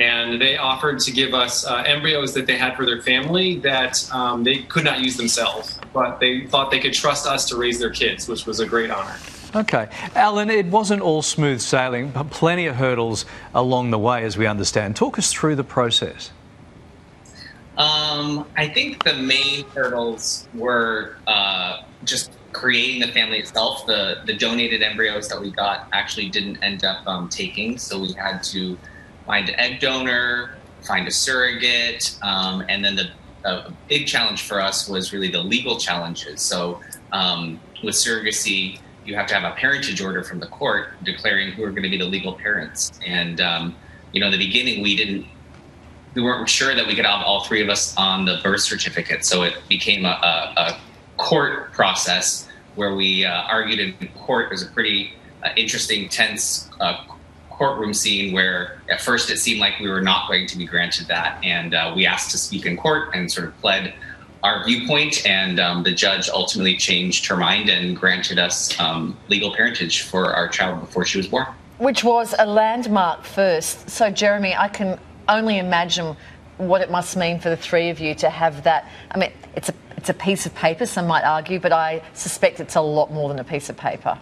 [SPEAKER 11] And they offered to give us uh, embryos that they had for their family that um, they could not use themselves, but they thought they could trust us to raise their kids, which was a great honor.
[SPEAKER 1] Okay. Alan, it wasn't all smooth sailing, but plenty of hurdles along the way, as we understand. Talk us through the process.
[SPEAKER 12] Um, I think the main hurdles were uh, just creating the family itself. The the donated embryos that we got actually didn't end up um, taking, so we had to find an egg donor, find a surrogate, um, and then the a big challenge for us was really the legal challenges. So um, with surrogacy, you have to have a parentage order from the court declaring who are going to be the legal parents. And um, you know, in the beginning, we didn't we weren't sure that we could have all three of us on the birth certificate. So it became a, a, a court process where we uh, argued in court. It was a pretty uh, interesting, tense uh, courtroom scene where at first it seemed like we were not going to be granted that. And uh, we asked to speak in court and sort of pled our viewpoint. And um, the judge ultimately changed her mind and granted us um, legal parentage for our child before she was born.
[SPEAKER 2] Which was a landmark first. So, Jeremy, I can only imagine what it must mean for the three of you to have that. I mean, it's a it's a piece of paper, some might argue, but I suspect it's a lot more than a piece of paper.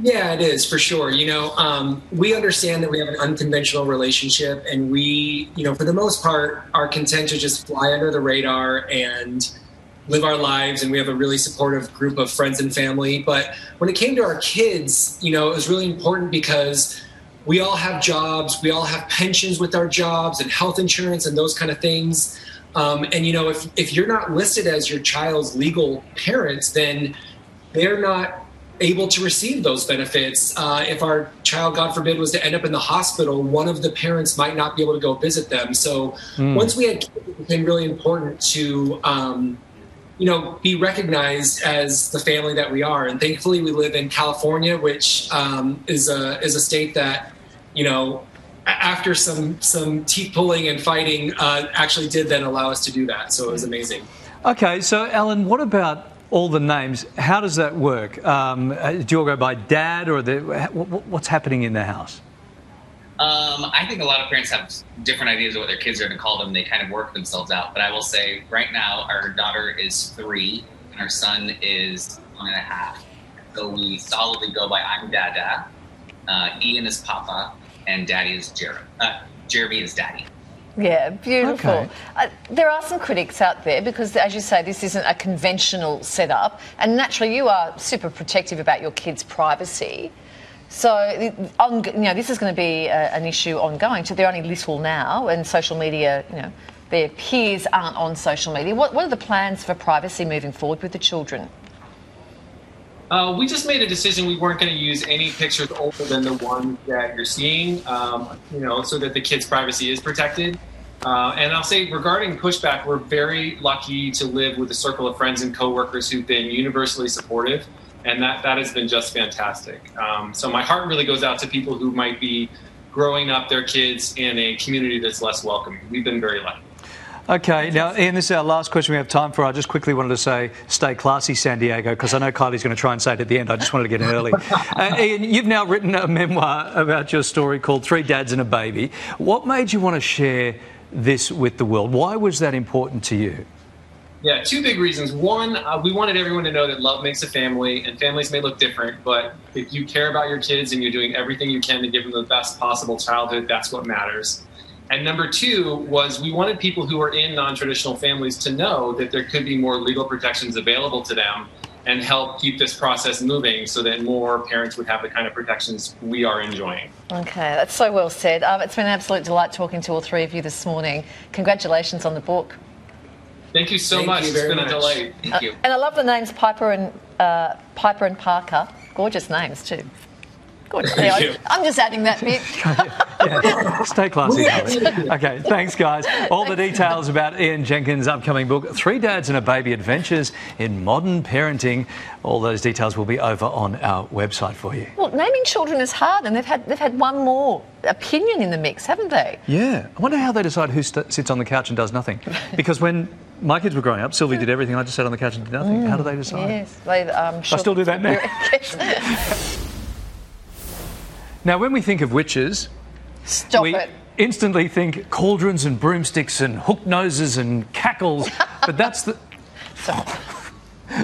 [SPEAKER 13] Yeah, it is for sure. You know, um, we understand that we have an unconventional relationship, and we, you know, for the most part, are content to just fly under the radar and live our lives. And we have a really supportive group of friends and family. But when it came to our kids, you know, it was really important because we all have jobs, we all have pensions with our jobs, and health insurance, and those kind of things. Um, and you know, if if you're not listed as your child's legal parents, then they're not able to receive those benefits. Uh, if our child, God forbid, was to end up in the hospital, one of the parents might not be able to go visit them. So
[SPEAKER 14] Hmm.
[SPEAKER 13] once we had kids, it became really important to, um, you know, be recognized as the family that we are. And thankfully, we live in California, which um, is a is a state that, you know. After some some teeth pulling and fighting, uh, actually did then allow us to do that. So it was amazing.
[SPEAKER 1] Okay, so Alan, what about all the names? How does that work? Um, uh, do you all go by dad, or the, wh- wh- what's happening in the house?
[SPEAKER 12] Um, I think a lot of parents have different ideas of what their kids are going to call them. They kind of work themselves out. But I will say, right now, our daughter is three and our son is one and a half. So we solidly go by I'm Dada, uh, Ian is Papa, and Daddy is Jeremy. Uh, Jeremy is Daddy.
[SPEAKER 2] Yeah, beautiful.
[SPEAKER 12] Okay.
[SPEAKER 2] Uh, there are some critics out there because, as you say, this isn't a conventional setup, and naturally, you are super protective about your kids' privacy. So, on, you know, this is going to be uh, an issue ongoing. So they're only little now, and social media, you know, their peers aren't on social media. What, what are the plans for privacy moving forward with the children?
[SPEAKER 11] Uh, we just made a decision we weren't going to use any pictures older than the ones that you're seeing, um, you know, so that the kids' privacy is protected. Uh, and I'll say regarding pushback, we're very lucky to live with a circle of friends and coworkers who've been universally supportive, and that, that has been just fantastic. Um, so my heart really goes out to people who might be growing up their kids in a community that's less welcoming. We've been very lucky.
[SPEAKER 1] Okay, now, Ian, this is our last question we have time for. I just quickly wanted to say, stay classy, San Diego, because I know Kylie's going to try and say it at the end. I just wanted to get in early. [laughs] uh, Ian, you've now written a memoir about your story called Three Dads and a Baby. What made you want to share this with the world? Why was that important to you?
[SPEAKER 11] Yeah, two big reasons. One, uh, we wanted everyone to know that love makes a family, and families may look different, but if you care about your kids and you're doing everything you can to give them the best possible childhood, that's what matters. And number two was we wanted people who are in non traditional families to know that there could be more legal protections available to them and help keep this process moving so that more parents would have the kind of protections we are enjoying.
[SPEAKER 2] Okay, that's so well said. Um, it's been an absolute delight talking to all three of you this morning. Congratulations on the book.
[SPEAKER 11] Thank you so
[SPEAKER 13] Thank
[SPEAKER 11] much.
[SPEAKER 13] you
[SPEAKER 11] It's
[SPEAKER 13] very
[SPEAKER 11] been a
[SPEAKER 13] much.
[SPEAKER 11] delight. Thank you.
[SPEAKER 2] Uh, And I love the names Piper and uh, Piper and Parker. Gorgeous names too. Anyway. I'm just adding that bit. [laughs]
[SPEAKER 1] Stay classy. Okay, thanks, guys. All the details about Ian Jenkins' upcoming book, Three Dads and a Baby Adventures in Modern Parenting, all those details will be over on our website for you.
[SPEAKER 2] Well, naming children is hard, and they've had they've had one more opinion in the mix, haven't they?
[SPEAKER 1] Yeah. I wonder how they decide who st- sits on the couch and does nothing. Because when my kids were growing up, Sylvie did everything, I just sat on the couch and did nothing. How do they decide?
[SPEAKER 2] Yes, they. Um,
[SPEAKER 1] I still do that now. [laughs] Now, when we think of witches,
[SPEAKER 2] Stop
[SPEAKER 1] we
[SPEAKER 2] it.
[SPEAKER 1] instantly think cauldrons and broomsticks and hook noses and cackles, but that's the. [laughs]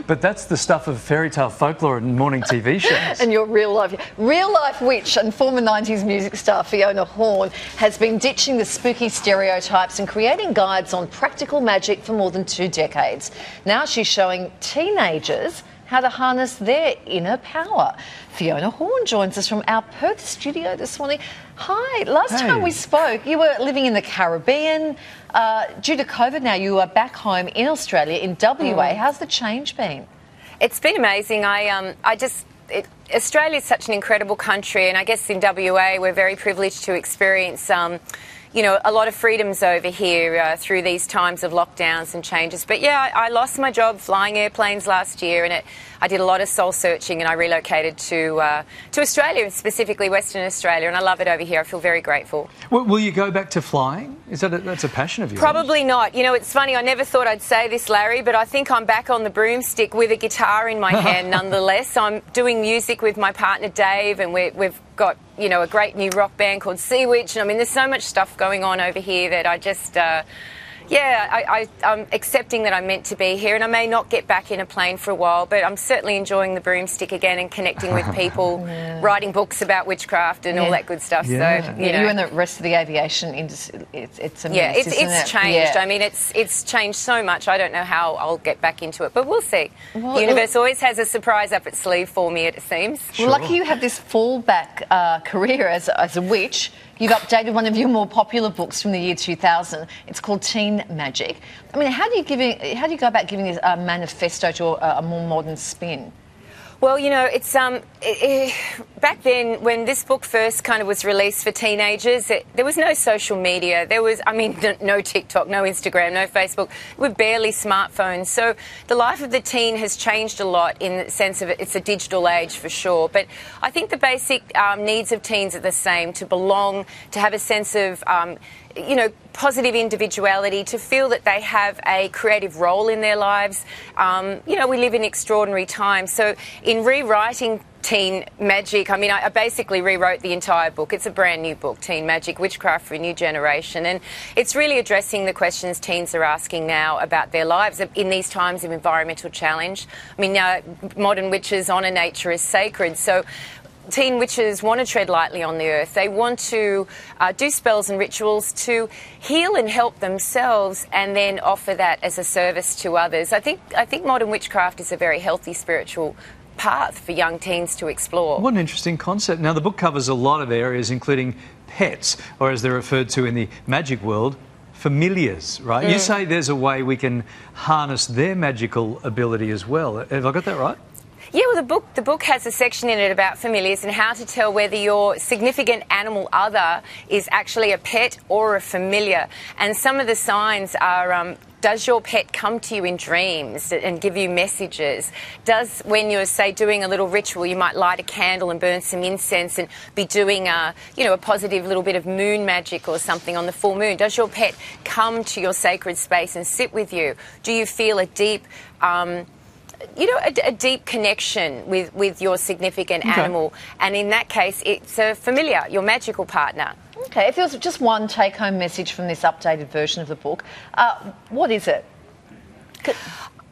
[SPEAKER 1] But that's the stuff of fairy tale folklore and morning TV shows.
[SPEAKER 2] And your real life, real life witch and former 90s music star Fiona Horne has been ditching the spooky stereotypes and creating guides on practical magic for more than two decades. Now she's showing teenagers how to harness their inner power. Fiona Horne joins us from our Perth studio this morning. Hi, last
[SPEAKER 14] Hey.
[SPEAKER 2] time we spoke, you were living in the Caribbean. Uh, due to COVID now, you are back home in Australia, in WA.
[SPEAKER 14] Mm.
[SPEAKER 2] How's the change been?
[SPEAKER 14] It's been amazing. I um, I just it, Australia is such an incredible country, and I guess in WA we're very privileged to experience. Um, you know, a lot of freedoms over here uh, through these times of lockdowns and changes. But yeah, I, I lost my job flying airplanes last year, and it, I did a lot of soul searching, and I relocated to uh, to Australia, specifically Western Australia, and I love it over here. I feel very grateful.
[SPEAKER 1] Will, will you go back to flying? Is that a, that's a passion of yours?
[SPEAKER 14] Probably not. You know, it's funny. I never thought I'd say this, Larry, but I think I'm back on the broomstick with a guitar in my [laughs] hand nonetheless. I'm doing music with my partner Dave, and we're, we've got, you know, a great new rock band called Sea Witch. And I mean, there's so much stuff going on over here that I just. Uh, yeah, I, I, I'm accepting that I'm meant to be here, and I may not get back in a plane for a while, but I'm certainly enjoying the broomstick again and connecting with people, [laughs] writing books about witchcraft and all that good stuff.
[SPEAKER 2] Yeah.
[SPEAKER 14] So, you
[SPEAKER 2] Yeah,
[SPEAKER 14] know.
[SPEAKER 2] you and the rest of the aviation industry, it's, it's a
[SPEAKER 14] Yeah, it's, it's
[SPEAKER 2] it?
[SPEAKER 14] changed.
[SPEAKER 2] Yeah.
[SPEAKER 14] I mean, it's it's changed so much. I don't know how I'll get back into it, but we'll see.
[SPEAKER 2] Well,
[SPEAKER 14] the universe always has a surprise up its sleeve for me. It seems.
[SPEAKER 2] Well, lucky you have this fallback uh, career as, as a witch. You've updated one of your more popular books from the year 2000. It's called Teen Magic. I mean, how do you give how do you go about giving this a manifesto to a, a more modern spin?
[SPEAKER 14] Well, you know, it's um, it, it, back then when this book first kind of was released for teenagers, it, there was no social media. There was, I mean, [laughs] no TikTok, no Instagram, no Facebook. We're barely smartphones. So the life of the teen has changed a lot in the sense of it's a digital age for sure. But I think the basic um, needs of teens are the same: to belong, to have a sense of um, you know, positive individuality, to feel that they have a creative role in their lives. Um, you know, we live in extraordinary times. So, in rewriting Teen Magic, I mean, I, basically rewrote the entire book. It's a brand new book, Teen Magic Witchcraft for a New Generation. And it's really addressing the questions teens are asking now about their lives in these times of environmental challenge. I mean, now modern witches honour nature as sacred. So, teen witches want to tread lightly on the earth. They want to uh, do spells and rituals to heal and help themselves, and then offer that as a service to others. I think I think modern witchcraft is a very healthy spiritual path for young teens to explore.
[SPEAKER 1] What an interesting concept. Now, the book covers a lot of areas, including pets, or as they're referred to in the magic world, familiars, right? You
[SPEAKER 14] Mm.
[SPEAKER 1] say there's a way we can harness their magical ability as well. Have I got that right?
[SPEAKER 14] Yeah, well, the book the book has a section in it about familiars and how to tell whether your significant animal other is actually a pet or a familiar. And some of the signs are. Um, does your pet come to you in dreams and give you messages? Does, when you're, say, doing a little ritual, you might light a candle and burn some incense and be doing a, you know, a positive little bit of moon magic or something on the full moon? Does your pet come to your sacred space and sit with you? Do you feel a deep, um, you know, a, a deep connection with, with your significant
[SPEAKER 2] Okay.
[SPEAKER 14] animal. And in that case, it's a familiar, your magical partner.
[SPEAKER 2] Okay, if there was just one take home message from this updated version of the book, uh, what is it?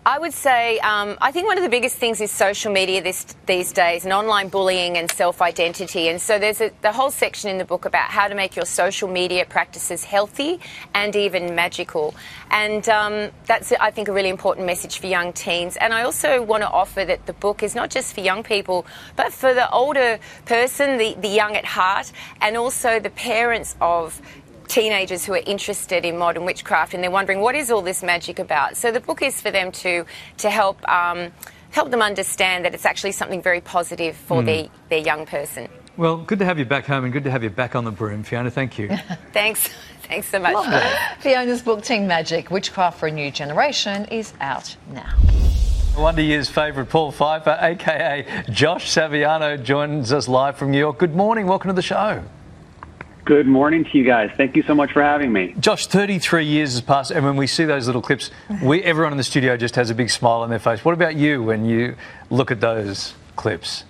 [SPEAKER 14] I would say um, I think one of the biggest things is social media this, these days and online bullying and self identity. And so there's a, the whole section in the book about how to make your social media practices healthy and even magical. And um, that's, I think, a really important message for young teens. And I also want to offer that the book is not just for young people, but for the older person, the, the young at heart, and also the parents of teenagers who are interested in modern witchcraft and they're wondering what is all this magic about. So the book is for them to to help um, help them understand that it's actually something very positive for
[SPEAKER 1] Hmm.
[SPEAKER 14] their their young person.
[SPEAKER 1] Well, good to have you back home and good to have you back on the broom, Fiona. Thank you. [laughs]
[SPEAKER 14] Thanks, [laughs] thanks so much.
[SPEAKER 2] Lovely. Fiona's book, Teen Magic Witchcraft for a New Generation, is out now.
[SPEAKER 1] Wonder Year's favourite, Paul Pfeiffer, aka Josh Saviano, joins us live from New York. Good morning, welcome to the show.
[SPEAKER 15] Good morning to you guys. Thank you so much for having me.
[SPEAKER 1] Josh, 33 years has passed, and when we see those little clips, we, everyone in the studio just has a big smile on their face. What about you when you look at those clips?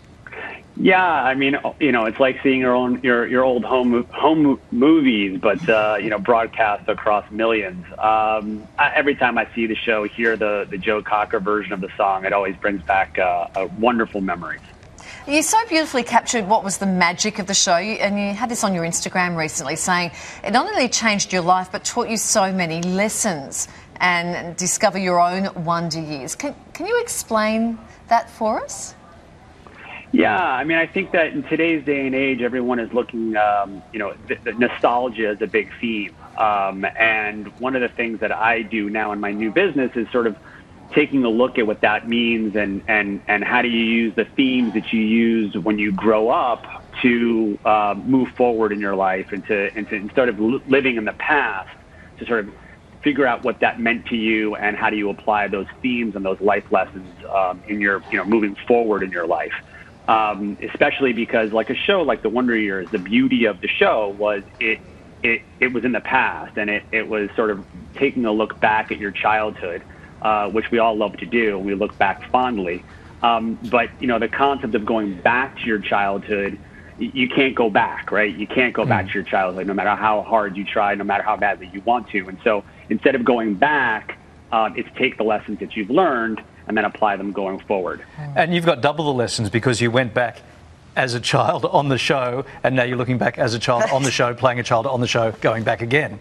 [SPEAKER 15] Yeah, I mean, you know, it's like seeing your own your your old home home movies, but uh, you know, broadcast across millions. Um, I, every time I see the show, hear the the Joe Cocker version of the song, it always brings back uh, a wonderful memories.
[SPEAKER 2] You so beautifully captured what was the magic of the show, and you had this on your Instagram recently saying it not only changed your life but taught you so many lessons and discover your own wonder years. Can, can you explain that for us?
[SPEAKER 15] Yeah, I mean, I think that in today's day and age, everyone is looking, um, you know, nostalgia is a big theme. Um, and one of the things that I do now in my new business is sort of taking a look at what that means and, and, and how do you use the themes that you use when you grow up to uh, move forward in your life and to, and to instead of li- living in the past, to sort of figure out what that meant to you and how do you apply those themes and those life lessons um, in your, you know, moving forward in your life. Um, especially because like a show like The Wonder Years, the beauty of the show was it it it was in the past and it it was sort of taking a look back at your childhood, uh, which we all love to do. We look back fondly, um, but you know the concept of going back to your childhood, you can't go back, right? You can't go back to your childhood, no matter how hard you try, no matter how badly you want to. And so, instead of going back, um, it's take the lessons that you've learned and then apply them going forward.
[SPEAKER 1] And you've got double the lessons because you went back as a child on the show, and now you're looking back as a child on the [laughs] show, playing a child on the show, going back again.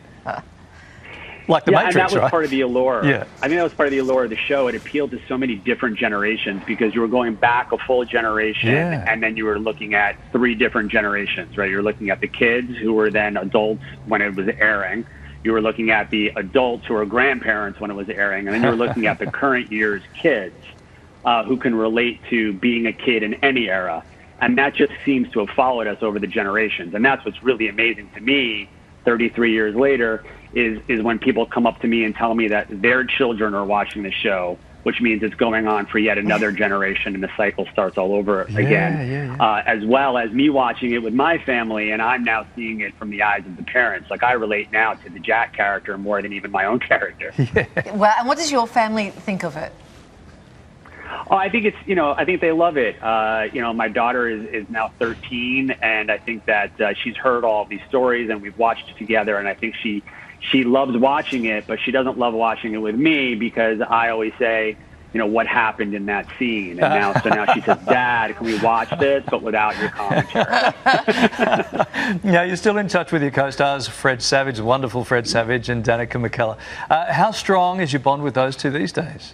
[SPEAKER 1] Like the
[SPEAKER 15] yeah,
[SPEAKER 1] Matrix,
[SPEAKER 15] and that was
[SPEAKER 1] right?
[SPEAKER 15] part of the allure.
[SPEAKER 1] Yeah.
[SPEAKER 15] I think that was part of the allure of the show. It appealed to so many different generations because you were going back a full generation,
[SPEAKER 1] Yeah.
[SPEAKER 15] and then you were looking at three different generations, right? You're looking at the kids who were then adults when it was airing. You were looking at the adults who were grandparents when it was airing, and then you were looking at the [laughs] current year's kids uh, who can relate to being a kid in any era. And that just seems to have followed us over the generations. And that's what's really amazing to me 33 years later is, is when people come up to me and tell me that their children are watching the show, which means it's going on for yet another generation and the cycle starts all over
[SPEAKER 1] Yeah,
[SPEAKER 15] again.
[SPEAKER 1] yeah, yeah.
[SPEAKER 15] Uh, as well as me watching it with my family, and I'm now seeing it from the eyes of the parents. Like I relate now to the Jack character more than even my own [laughs] character. [laughs]
[SPEAKER 2] Well, and what does your family think of it?
[SPEAKER 15] Oh, I think it's you know I think they love it. Uh, you know, my daughter is is now 13, and I think that uh, she's heard all these stories, and we've watched it together, and I think she she loves watching it, but she doesn't love watching it with me because I always say. You know what happened in that scene, and now so now she says, [laughs] "Dad, can we watch this, but without your commentary?" [laughs]
[SPEAKER 1] Now, you're still in touch with your co stars, Fred Savage, wonderful Fred Savage, and Danica McKellar. Uh, how strong is your bond with those two these days?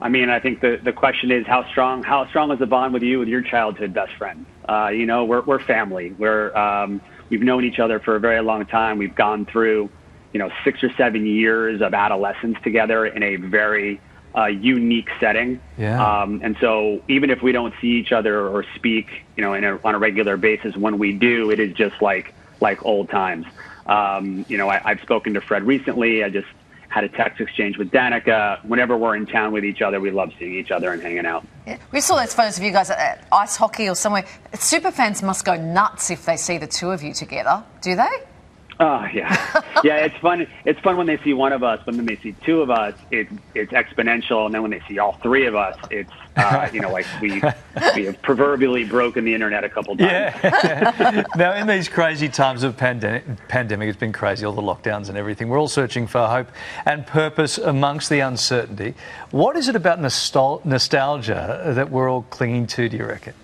[SPEAKER 15] I mean, I think the, the question is how strong how strong is the bond with you with your childhood best friend? Uh, you know, we're we're family. We're um, we've known each other for a very long time. We've gone through, you know, six or seven years of adolescence together in a very uh, unique setting.
[SPEAKER 1] Yeah.
[SPEAKER 15] Um, and so even if we don't see each other or speak, you know, in a, on a regular basis, when we do, it is just like like old times. Um, you know, I, I've spoken to Fred recently. I just had a text exchange with Danica. Whenever we're in town with each other, we love seeing each other and hanging out.
[SPEAKER 2] Yeah. We saw those photos of you guys at, at ice hockey or somewhere. Super fans must go nuts if they see the two of you together. Do they?
[SPEAKER 15] Oh yeah, [laughs] yeah. It's fun. It's fun when they see one of us, but when they see two of us, it's it's exponential. And then when they see all three of us, it's uh, you know like we [laughs] we have proverbially broken the internet a couple times.
[SPEAKER 1] Yeah. [laughs] now, in these crazy times of pandemic, pandemic, it's been crazy, all the lockdowns and everything. We're all searching for hope and purpose amongst the uncertainty. What is it about nostal- nostalgia that we're all clinging to, do you reckon?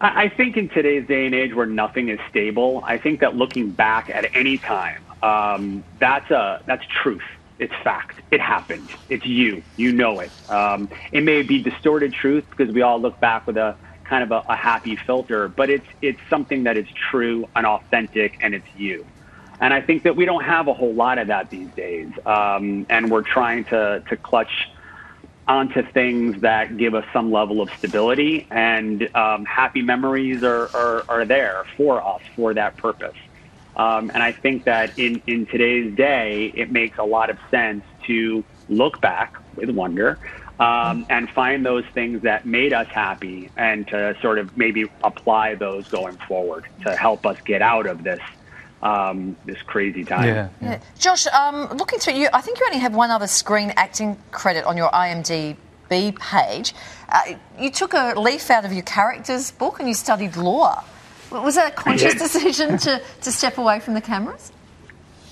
[SPEAKER 15] I I think in today's day and age where nothing is stable, I think that looking back at any time, um, that's a that's truth. It's fact. It happened. It's you. You know it. Um, it may be distorted truth because we all look back with a kind of a, a happy filter, but it's it's something that is true and authentic, and it's you. And I think that we don't have a whole lot of that these days, um, and we're trying to to clutch onto things that give us some level of stability and um, happy memories are, are, are there for us for that purpose. Um, and I think that in, in today's day, it makes a lot of sense to look back with wonder um, and find those things that made us happy and to sort of maybe apply those going forward to help us get out of this um, this crazy time.
[SPEAKER 2] Yeah. Josh, um, looking through you, I think you only have one other screen acting credit on your IMDb page. Uh, you took a leaf out of your character's book and you studied law. Was that a conscious decision to, to step away from the cameras?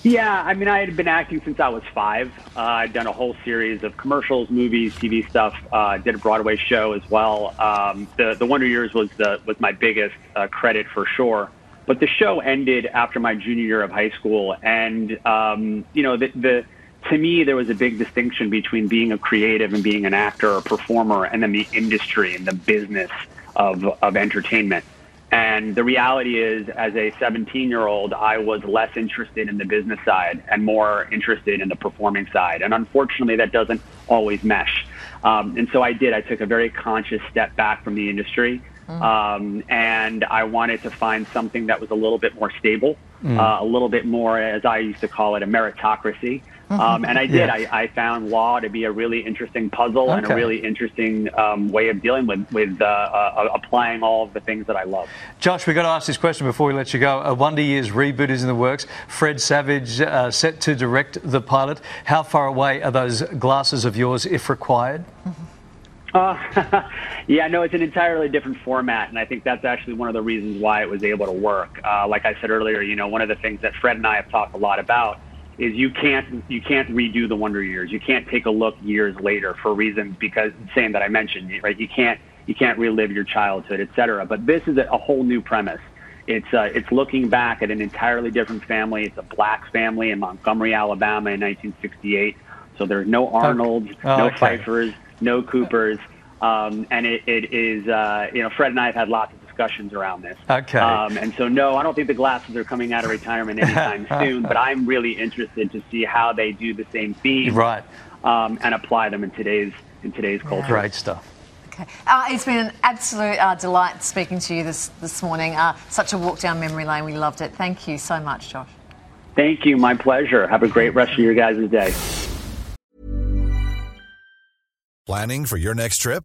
[SPEAKER 15] Yeah, I mean, I had been acting since I was five. Uh, I'd done a whole series of commercials, movies, TV stuff. Uh, did a Broadway show as well. Um, the the Wonder Years was the was my biggest uh, credit for sure. But the show ended after my junior year of high school, and um, you know, the, the to me there was a big distinction between being a creative and being an actor or performer, and then the industry and the business of of entertainment. And the reality is, as a 17 year old, I was less interested in the business side and more interested in the performing side. And unfortunately, that doesn't always mesh. Um, and so I did. I took a very conscious step back from the industry. Um, and I wanted to find something that was a little bit more stable,
[SPEAKER 16] Mm.
[SPEAKER 15] uh, a little bit more, as I used to call it, a meritocracy. Um, and I did.
[SPEAKER 1] Yeah.
[SPEAKER 15] I, I found law to be a really interesting puzzle and a really interesting um, way of dealing with, with uh, uh, applying all of the things that I love.
[SPEAKER 1] Josh, we've got to ask this question before we let you go. A Wonder Years reboot is in the works. Fred Savage uh, set to direct the pilot. How far away are those glasses of yours, if required?
[SPEAKER 15] Uh, [laughs] yeah, no, it's an entirely different format, and I think that's actually one of the reasons why it was able to work. Uh, like I said earlier, you know, one of the things that Fred and I have talked a lot about is you can't you can't redo the Wonder Years. You can't take a look years later for reasons because same that I mentioned, right? You can't you can't relive your childhood, et cetera. But this is a, whole new premise. It's uh, it's looking back at an entirely different family. It's a black family in Montgomery, Alabama, in 1968. So there's no Arnolds,
[SPEAKER 1] Oh,
[SPEAKER 15] no
[SPEAKER 1] okay.
[SPEAKER 15] Pfeiffers, no Coopers, um, and it, it is uh, you know Fred and I have had lots of discussions around this.
[SPEAKER 1] Okay.
[SPEAKER 15] Um, and so no, I don't think the glasses are coming out of retirement anytime [laughs] soon. But I'm really interested to see how they do the same theme,
[SPEAKER 1] Right.
[SPEAKER 15] um, and apply them in today's in today's culture.
[SPEAKER 1] Great stuff.
[SPEAKER 2] Okay. Uh, it's been an absolute uh, delight speaking to you this, this morning. Uh, such a walk down memory lane. We loved it. Thank you so much, Josh.
[SPEAKER 15] Thank you. My pleasure. Have a great rest of your guys' day.
[SPEAKER 16] Planning for your next trip?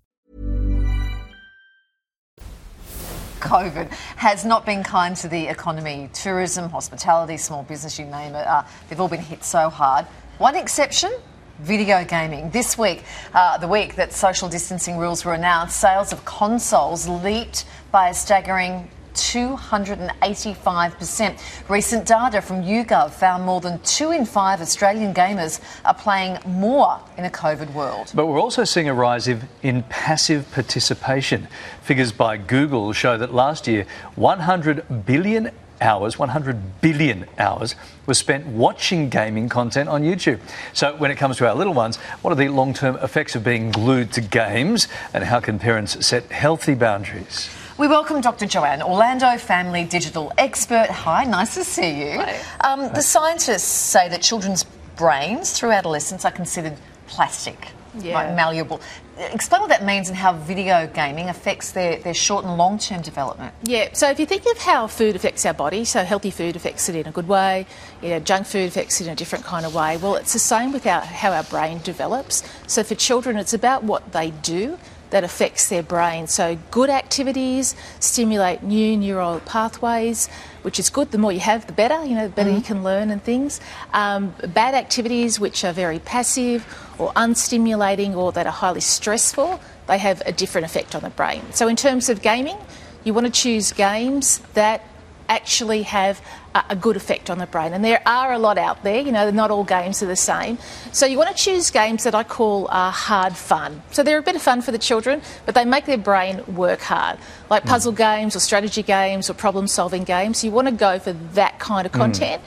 [SPEAKER 2] COVID has not been kind to the economy. Tourism, hospitality, small business, you name it, uh, they've all been hit so hard. One exception video gaming. This week, uh, the week that social distancing rules were announced, sales of consoles leaped by a staggering 285%. Recent data from YouGov found more than two in five Australian gamers are playing more in a COVID world.
[SPEAKER 1] But we're also seeing a rise in passive participation. Figures by Google show that last year, 100 billion hours, 100 billion hours, was spent watching gaming content on YouTube. So, when it comes to our little ones, what are the long term effects of being glued to games, and how can parents set healthy boundaries?
[SPEAKER 2] We welcome Dr. Joanne Orlando, family digital expert. Hi, nice to see you. Um, the scientists say that children's brains through adolescence are considered plastic,
[SPEAKER 9] Yeah.
[SPEAKER 2] like malleable. Explain what that means and how video gaming affects their, their short and long term development.
[SPEAKER 17] Yeah, so if you think of how food affects our body, so healthy food affects it in a good way, you know, junk food affects it in a different kind of way. Well, it's the same with our, how our brain develops. So for children, it's about what they do that affects their brain. So good activities stimulate new neural pathways, which is good. The more you have, the better. You know, the better you can learn and things. Um, bad activities, which are very passive or unstimulating or that are highly stressful, they have a different effect on the brain. So in terms of gaming, you want to choose games that actually have a, good effect on the brain. And there are a lot out there, you know, not all games are the same. So you want to choose games that I call uh, hard fun. So they're a bit of fun for the children, but they make their brain work hard, like puzzle games or strategy games or problem solving games. You want to go for that kind of
[SPEAKER 18] Mm.
[SPEAKER 17] content.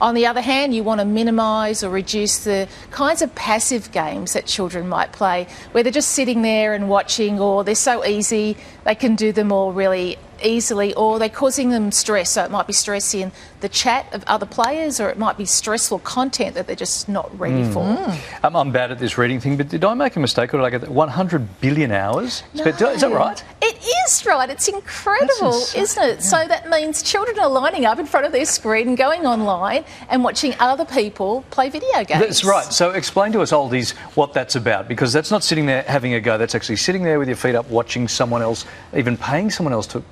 [SPEAKER 17] On the other hand, you want to minimise or reduce the kinds of passive games that children might play, where they're just sitting there and watching, or they're so easy, they can do them all really easily, or they're causing them stress. So it might be stress in the chat of other players, or it might be stressful content that they're just not ready
[SPEAKER 1] Mm.
[SPEAKER 17] for.
[SPEAKER 1] Um, I'm bad at this reading thing, but did I make a mistake or did I get that? 100 billion hours? spent- Is that right?
[SPEAKER 17] It is right. It's incredible, isn't it? So that means children are lining up in front of their screen and going online and watching other people play video games.
[SPEAKER 1] That's right. So explain to us, oldies, what that's about, because that's not sitting there having a go. That's actually sitting there with your feet up, watching someone else, even paying someone else to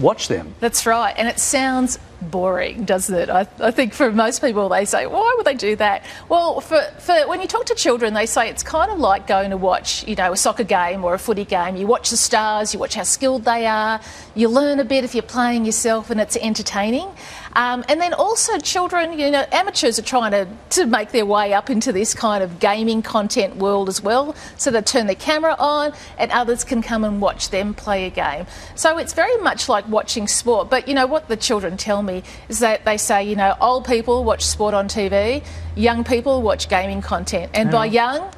[SPEAKER 1] watch them.
[SPEAKER 17] That's right. And it sounds boring, doesn't it? I, I think for most people, they say, why would they do that? Well, for, for when you talk to children, they say it's kind of like going to watch, you know, a soccer game or a footy game. You watch the stars, you watch how skilled they are, you learn a bit if you're playing yourself, and it's entertaining. Um, and then also, children, you know, amateurs are trying to, to make their way up into this kind of gaming content world as well. So they turn their camera on, and others can come and watch them play a game. So it's very much like watching sport. But you know what the children tell me is that they say, you know, old people watch sport on TV, young people watch gaming content, and by young.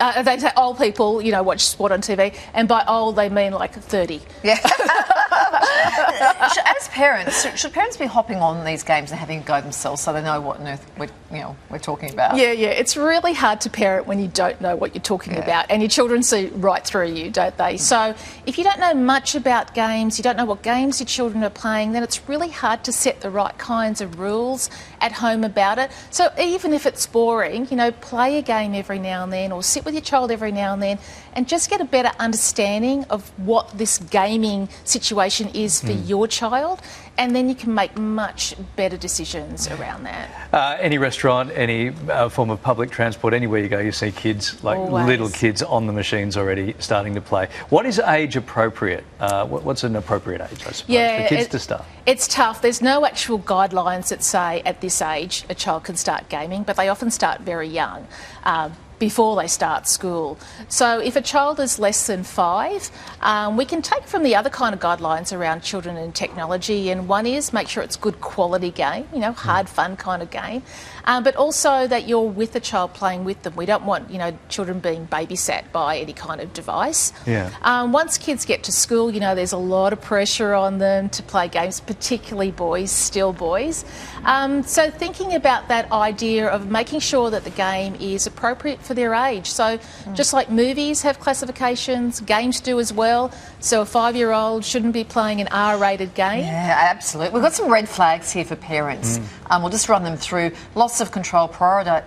[SPEAKER 17] Uh, they say old people, you know, watch sport on TV, and by old they mean like 30.
[SPEAKER 2] Yeah. [laughs] As parents, should- parents be hopping on these games and having a go themselves so they know what on earth we're, you know, we're talking about?
[SPEAKER 17] Yeah, yeah. It's really hard to parent when you don't know what you're talking about, and your children see right through you, don't they? Hmm. So, if you don't know much about games, you don't know what games your children are playing, then it's really hard to set the right kinds of rules at home about it. So, even if it's boring, you know, play a game every now and then, or sit with your child every now and then, and just get a better understanding of what this gaming situation is for
[SPEAKER 1] Mm.
[SPEAKER 17] your child, and then you can make much better decisions around that.
[SPEAKER 1] Uh, any restaurant, any uh, form of public transport, anywhere you go, you see kids, like
[SPEAKER 17] Always.
[SPEAKER 1] little kids, on the machines already starting to play. What is age appropriate? Uh, what, what's an appropriate age, I suppose, for kids
[SPEAKER 17] it-
[SPEAKER 1] to start?
[SPEAKER 17] It's tough. There's no actual guidelines that say at this age a child can start gaming, but they often start very young. Uh, before they start school. So, if a child is less than five, um, we can take from the other kind of guidelines around children and technology. And one is make sure it's good quality game, you know, hard, fun kind of game. Um, but also that you're with the child playing with them. We don't want, you know, children being babysat by any kind of device.
[SPEAKER 1] Yeah.
[SPEAKER 17] Um, once kids get to school, you know, there's a lot of pressure on them to play games, particularly boys, still boys. Um, so thinking about that idea of making sure that the game is appropriate for their age. So just like movies have classifications, games do as well. So a five-year-old shouldn't be playing an R-rated game.
[SPEAKER 2] Yeah, absolutely. We've got some red flags here for parents.
[SPEAKER 17] Mm.
[SPEAKER 2] Um, we'll just run them through. Loss of control, prioritize,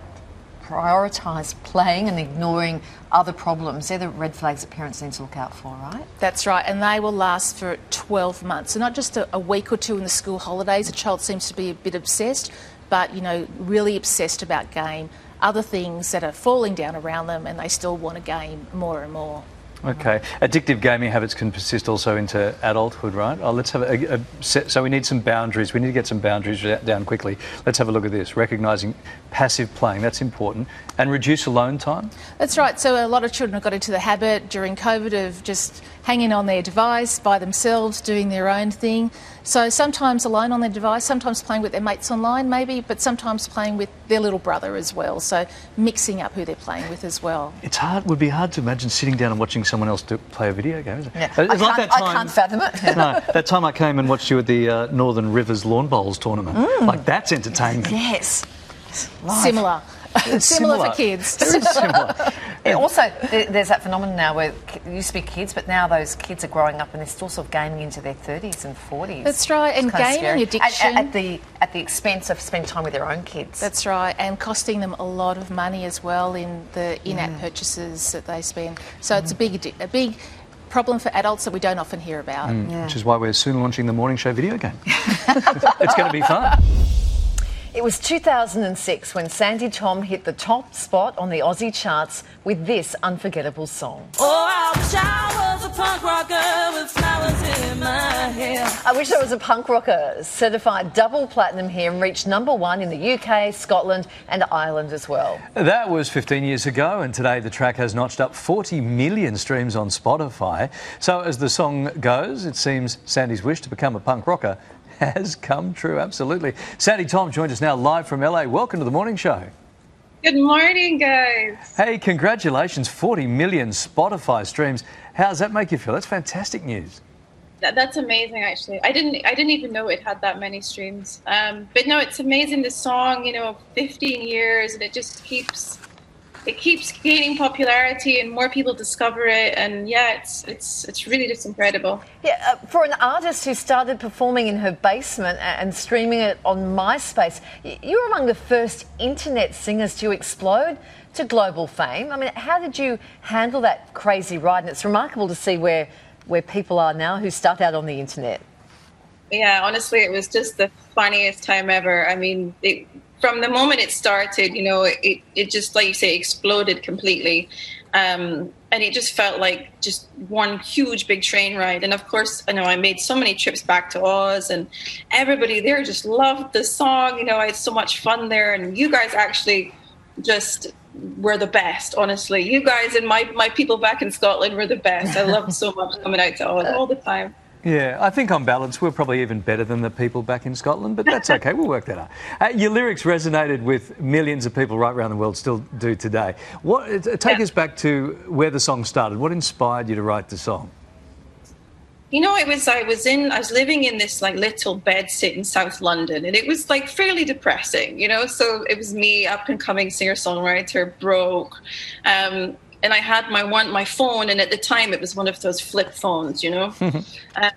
[SPEAKER 2] prioritise playing and ignoring other problems. They're the red flags that parents need to look out for, right?
[SPEAKER 17] That's right, and they will last for 12 months. So not just a, a week or two in the school holidays. A child seems to be a bit obsessed, but you know, really obsessed about game. Other things that are falling down around them, and they still want a game more and more.
[SPEAKER 1] Okay. Addictive gaming habits can persist also into adulthood, right? Oh, let's have a, a set. So we need some boundaries. We need to get some boundaries down quickly. Let's have a look at this. Recognising passive playing, that's important. And reduce alone time.
[SPEAKER 17] That's right. So a lot of children have got into the habit during COVID of just hanging on their device by themselves, doing their own thing. So sometimes alone on their device, sometimes playing with their mates online, maybe, but sometimes playing with their little brother as well. So mixing up who they're playing with as well.
[SPEAKER 1] It's hard. Would be hard to imagine sitting down and watching someone else do, play a video game. Isn't it?
[SPEAKER 2] Yeah.
[SPEAKER 1] It's
[SPEAKER 2] I,
[SPEAKER 1] like
[SPEAKER 2] can't,
[SPEAKER 1] that time.
[SPEAKER 2] I can't fathom it.
[SPEAKER 1] no, that time I came and watched you at the uh, Northern Rivers Lawn Bowls tournament.
[SPEAKER 2] Mm.
[SPEAKER 1] Like that's entertainment.
[SPEAKER 2] Yes.
[SPEAKER 17] Similar. Similar.
[SPEAKER 1] similar.
[SPEAKER 17] for kids.
[SPEAKER 1] Very similar. [laughs]
[SPEAKER 2] Yeah, also, there's that phenomenon now where ki- it used to be kids, but now those kids are growing up and they're still sort of gaming into their 30s and 40s.
[SPEAKER 17] That's right, and gaming
[SPEAKER 2] scary.
[SPEAKER 17] addiction-
[SPEAKER 2] At, at the at the expense of spending time with their own kids.
[SPEAKER 17] That's right, and costing them a lot of money as well in the in-app mm. purchases that they spend. So it's a mm-hmm. big, a big problem for adults that we don't often hear about.
[SPEAKER 1] Mm, mm Which is why we're soon launching the morning show video game. [laughs] it's going to be fun.
[SPEAKER 2] It was 2006 when Sandi Thom hit the top spot on the Aussie charts with this unforgettable song.
[SPEAKER 8] Oh, I wish I was a punk rocker with flowers in my hair.
[SPEAKER 2] I wish I was a punk rocker. Certified double platinum here and reached number one in the UK, Scotland, and Ireland as well.
[SPEAKER 1] That was 15 years ago, and today the track has notched up 40 million streams on Spotify. So, as the song goes, it seems Sandi's wish to become a punk rocker [laughs] has come true. Absolutely. Sandi Thom joins us now live from LA. Welcome to the morning show.
[SPEAKER 18] Good morning, guys.
[SPEAKER 1] Hey, congratulations. 40 million Spotify streams. How does that make you feel? That's fantastic news.
[SPEAKER 18] That, that's amazing, actually. I didn't, I didn't even know it had that many streams. Um, but no, it's amazing. The song, you know, 15 years, and it just keeps, it keeps gaining popularity, and more people discover it. And yeah, it's, it's, it's really just incredible.
[SPEAKER 2] Yeah, uh, for an artist who started performing in her basement and streaming it on MySpace, you were among the first internet singers to explode to global fame. I mean, how did you handle that crazy ride? And it's remarkable to see where, where people are now who start out on the internet.
[SPEAKER 18] Yeah, honestly, it was just the funniest time ever. I mean, it, from the moment it started, you know, it, it just, like you say, exploded completely. Um, and it just felt like just one huge big train ride. And of course, I know I made so many trips back to Oz, and everybody there just loved the song. You know, I had so much fun there, and you guys actually just were the best. Honestly, you guys and my my people back in Scotland were the best. I loved so much coming out to Oz all the time.
[SPEAKER 1] Yeah, I think on balance, we're probably even better than the people back in Scotland, but that's okay. we'll work that out. Uh, your lyrics resonated with millions of people right around the world, still do today. What, uh, take us back to where the song started. What inspired you to write the song?
[SPEAKER 18] You know, it was I was in I was living in this like little bed sit in South London, and it was like fairly depressing. You know, so it was me, up and coming singer songwriter, broke, um, and I had my one my phone, and at the time it was one of those flip phones. You know, uh,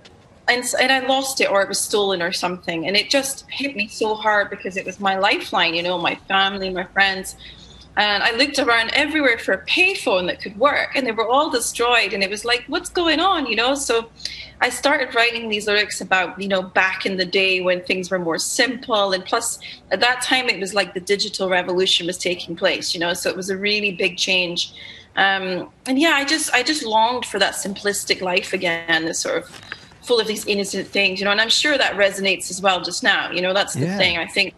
[SPEAKER 18] and and I lost it or it was stolen or something, and it just hit me so hard because it was my lifeline. You know, my family, my friends. And I looked around everywhere for a payphone that could work, and they were all destroyed. And it was like, what's going on, you know? So I started writing these lyrics about, you know, back in the day when things were more simple. And plus, at that time, it was like the digital revolution was taking place, you know? So it was a really big change. Um, and yeah, I just, I just longed for that simplistic life again, this sort of full of these innocent things, you know? And I'm sure that resonates as well just now, you know? That's the
[SPEAKER 1] Yeah.
[SPEAKER 18] thing. I think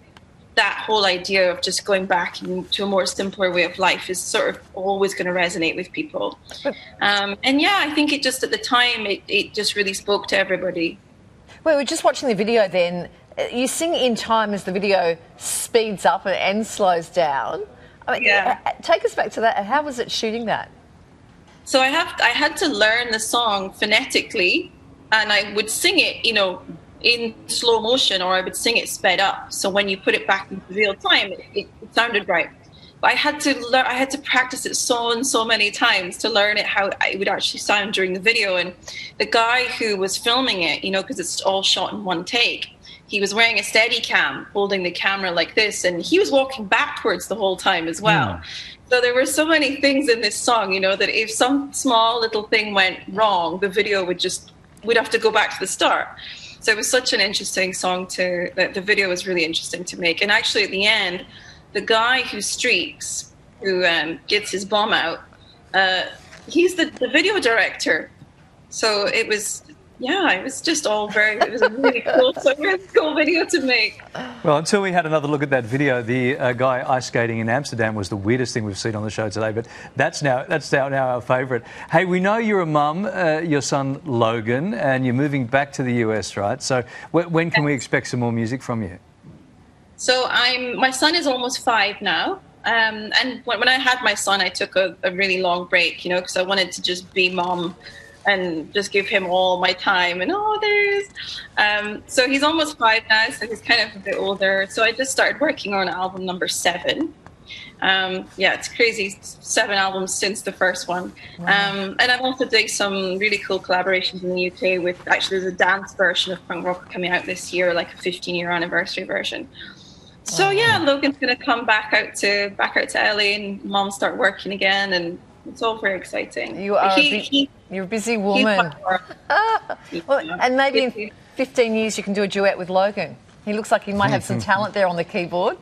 [SPEAKER 18] that whole idea of just going back to a more simpler way of life is sort of always going to resonate with people. Um, and yeah, I think it just at the time it, it just really spoke to everybody.
[SPEAKER 2] Well, we're just watching the video then. Uh, You sing in time as the video speeds up and, and slows down. I mean,
[SPEAKER 18] Yeah.
[SPEAKER 2] uh, Take us back to that. How was it shooting that?
[SPEAKER 18] So I have I had to learn the song phonetically, and I would sing it, you know, in slow motion, or I would sing it sped up. So when you put it back into real time, it, it, it sounded right. But I had to learn. I had to practice it so and so many times to learn it how it would actually sound during the video. And the guy who was filming it, you know, because it's all shot in one take, he was wearing a steady cam, holding the camera like this, and he was walking backwards the whole time as well. So there were so many things in this song, you know, that if some small little thing went wrong, the video would just we'd have to go back to the start. So it was such an interesting song to that the video was really interesting to make. And actually at the end, the guy who streaks, who um, gets his bomb out, uh, he's the, the video director. So it was yeah, it was just all very it was a really cool so really cool video to make.
[SPEAKER 1] Well, until we had another look at that video, the uh, guy ice skating in Amsterdam was the weirdest thing we've seen on the show today. But that's now that's now, now our favourite. Hey, we know you're a mum, uh, your son Logan, and you're moving back to the US, right? So wh- when can we expect some more music from you?
[SPEAKER 18] So I'm my son is almost five now. Um, and when, when I had my son, I took a, a really long break, you know, because I wanted to just be mom and just give him all my time. And oh, there is. Um, so he's almost five now, so he's kind of a bit older. So I just started working on album number seven. Um, yeah, it's crazy. Seven albums since the first one. Um, and I'm also doing some really cool collaborations in the UK with actually there's a dance version of punk rock coming out this year, like a 15 year anniversary version. So yeah, Logan's gonna come back out to back out to LA and mom start working again, and it's all very exciting.
[SPEAKER 2] You are
[SPEAKER 18] He-
[SPEAKER 2] a, bu-
[SPEAKER 18] he-
[SPEAKER 2] you're a busy woman. [laughs] Well, and maybe in 15 years you can do a duet with Logan. He looks like he might have some [laughs] talent there on the keyboard.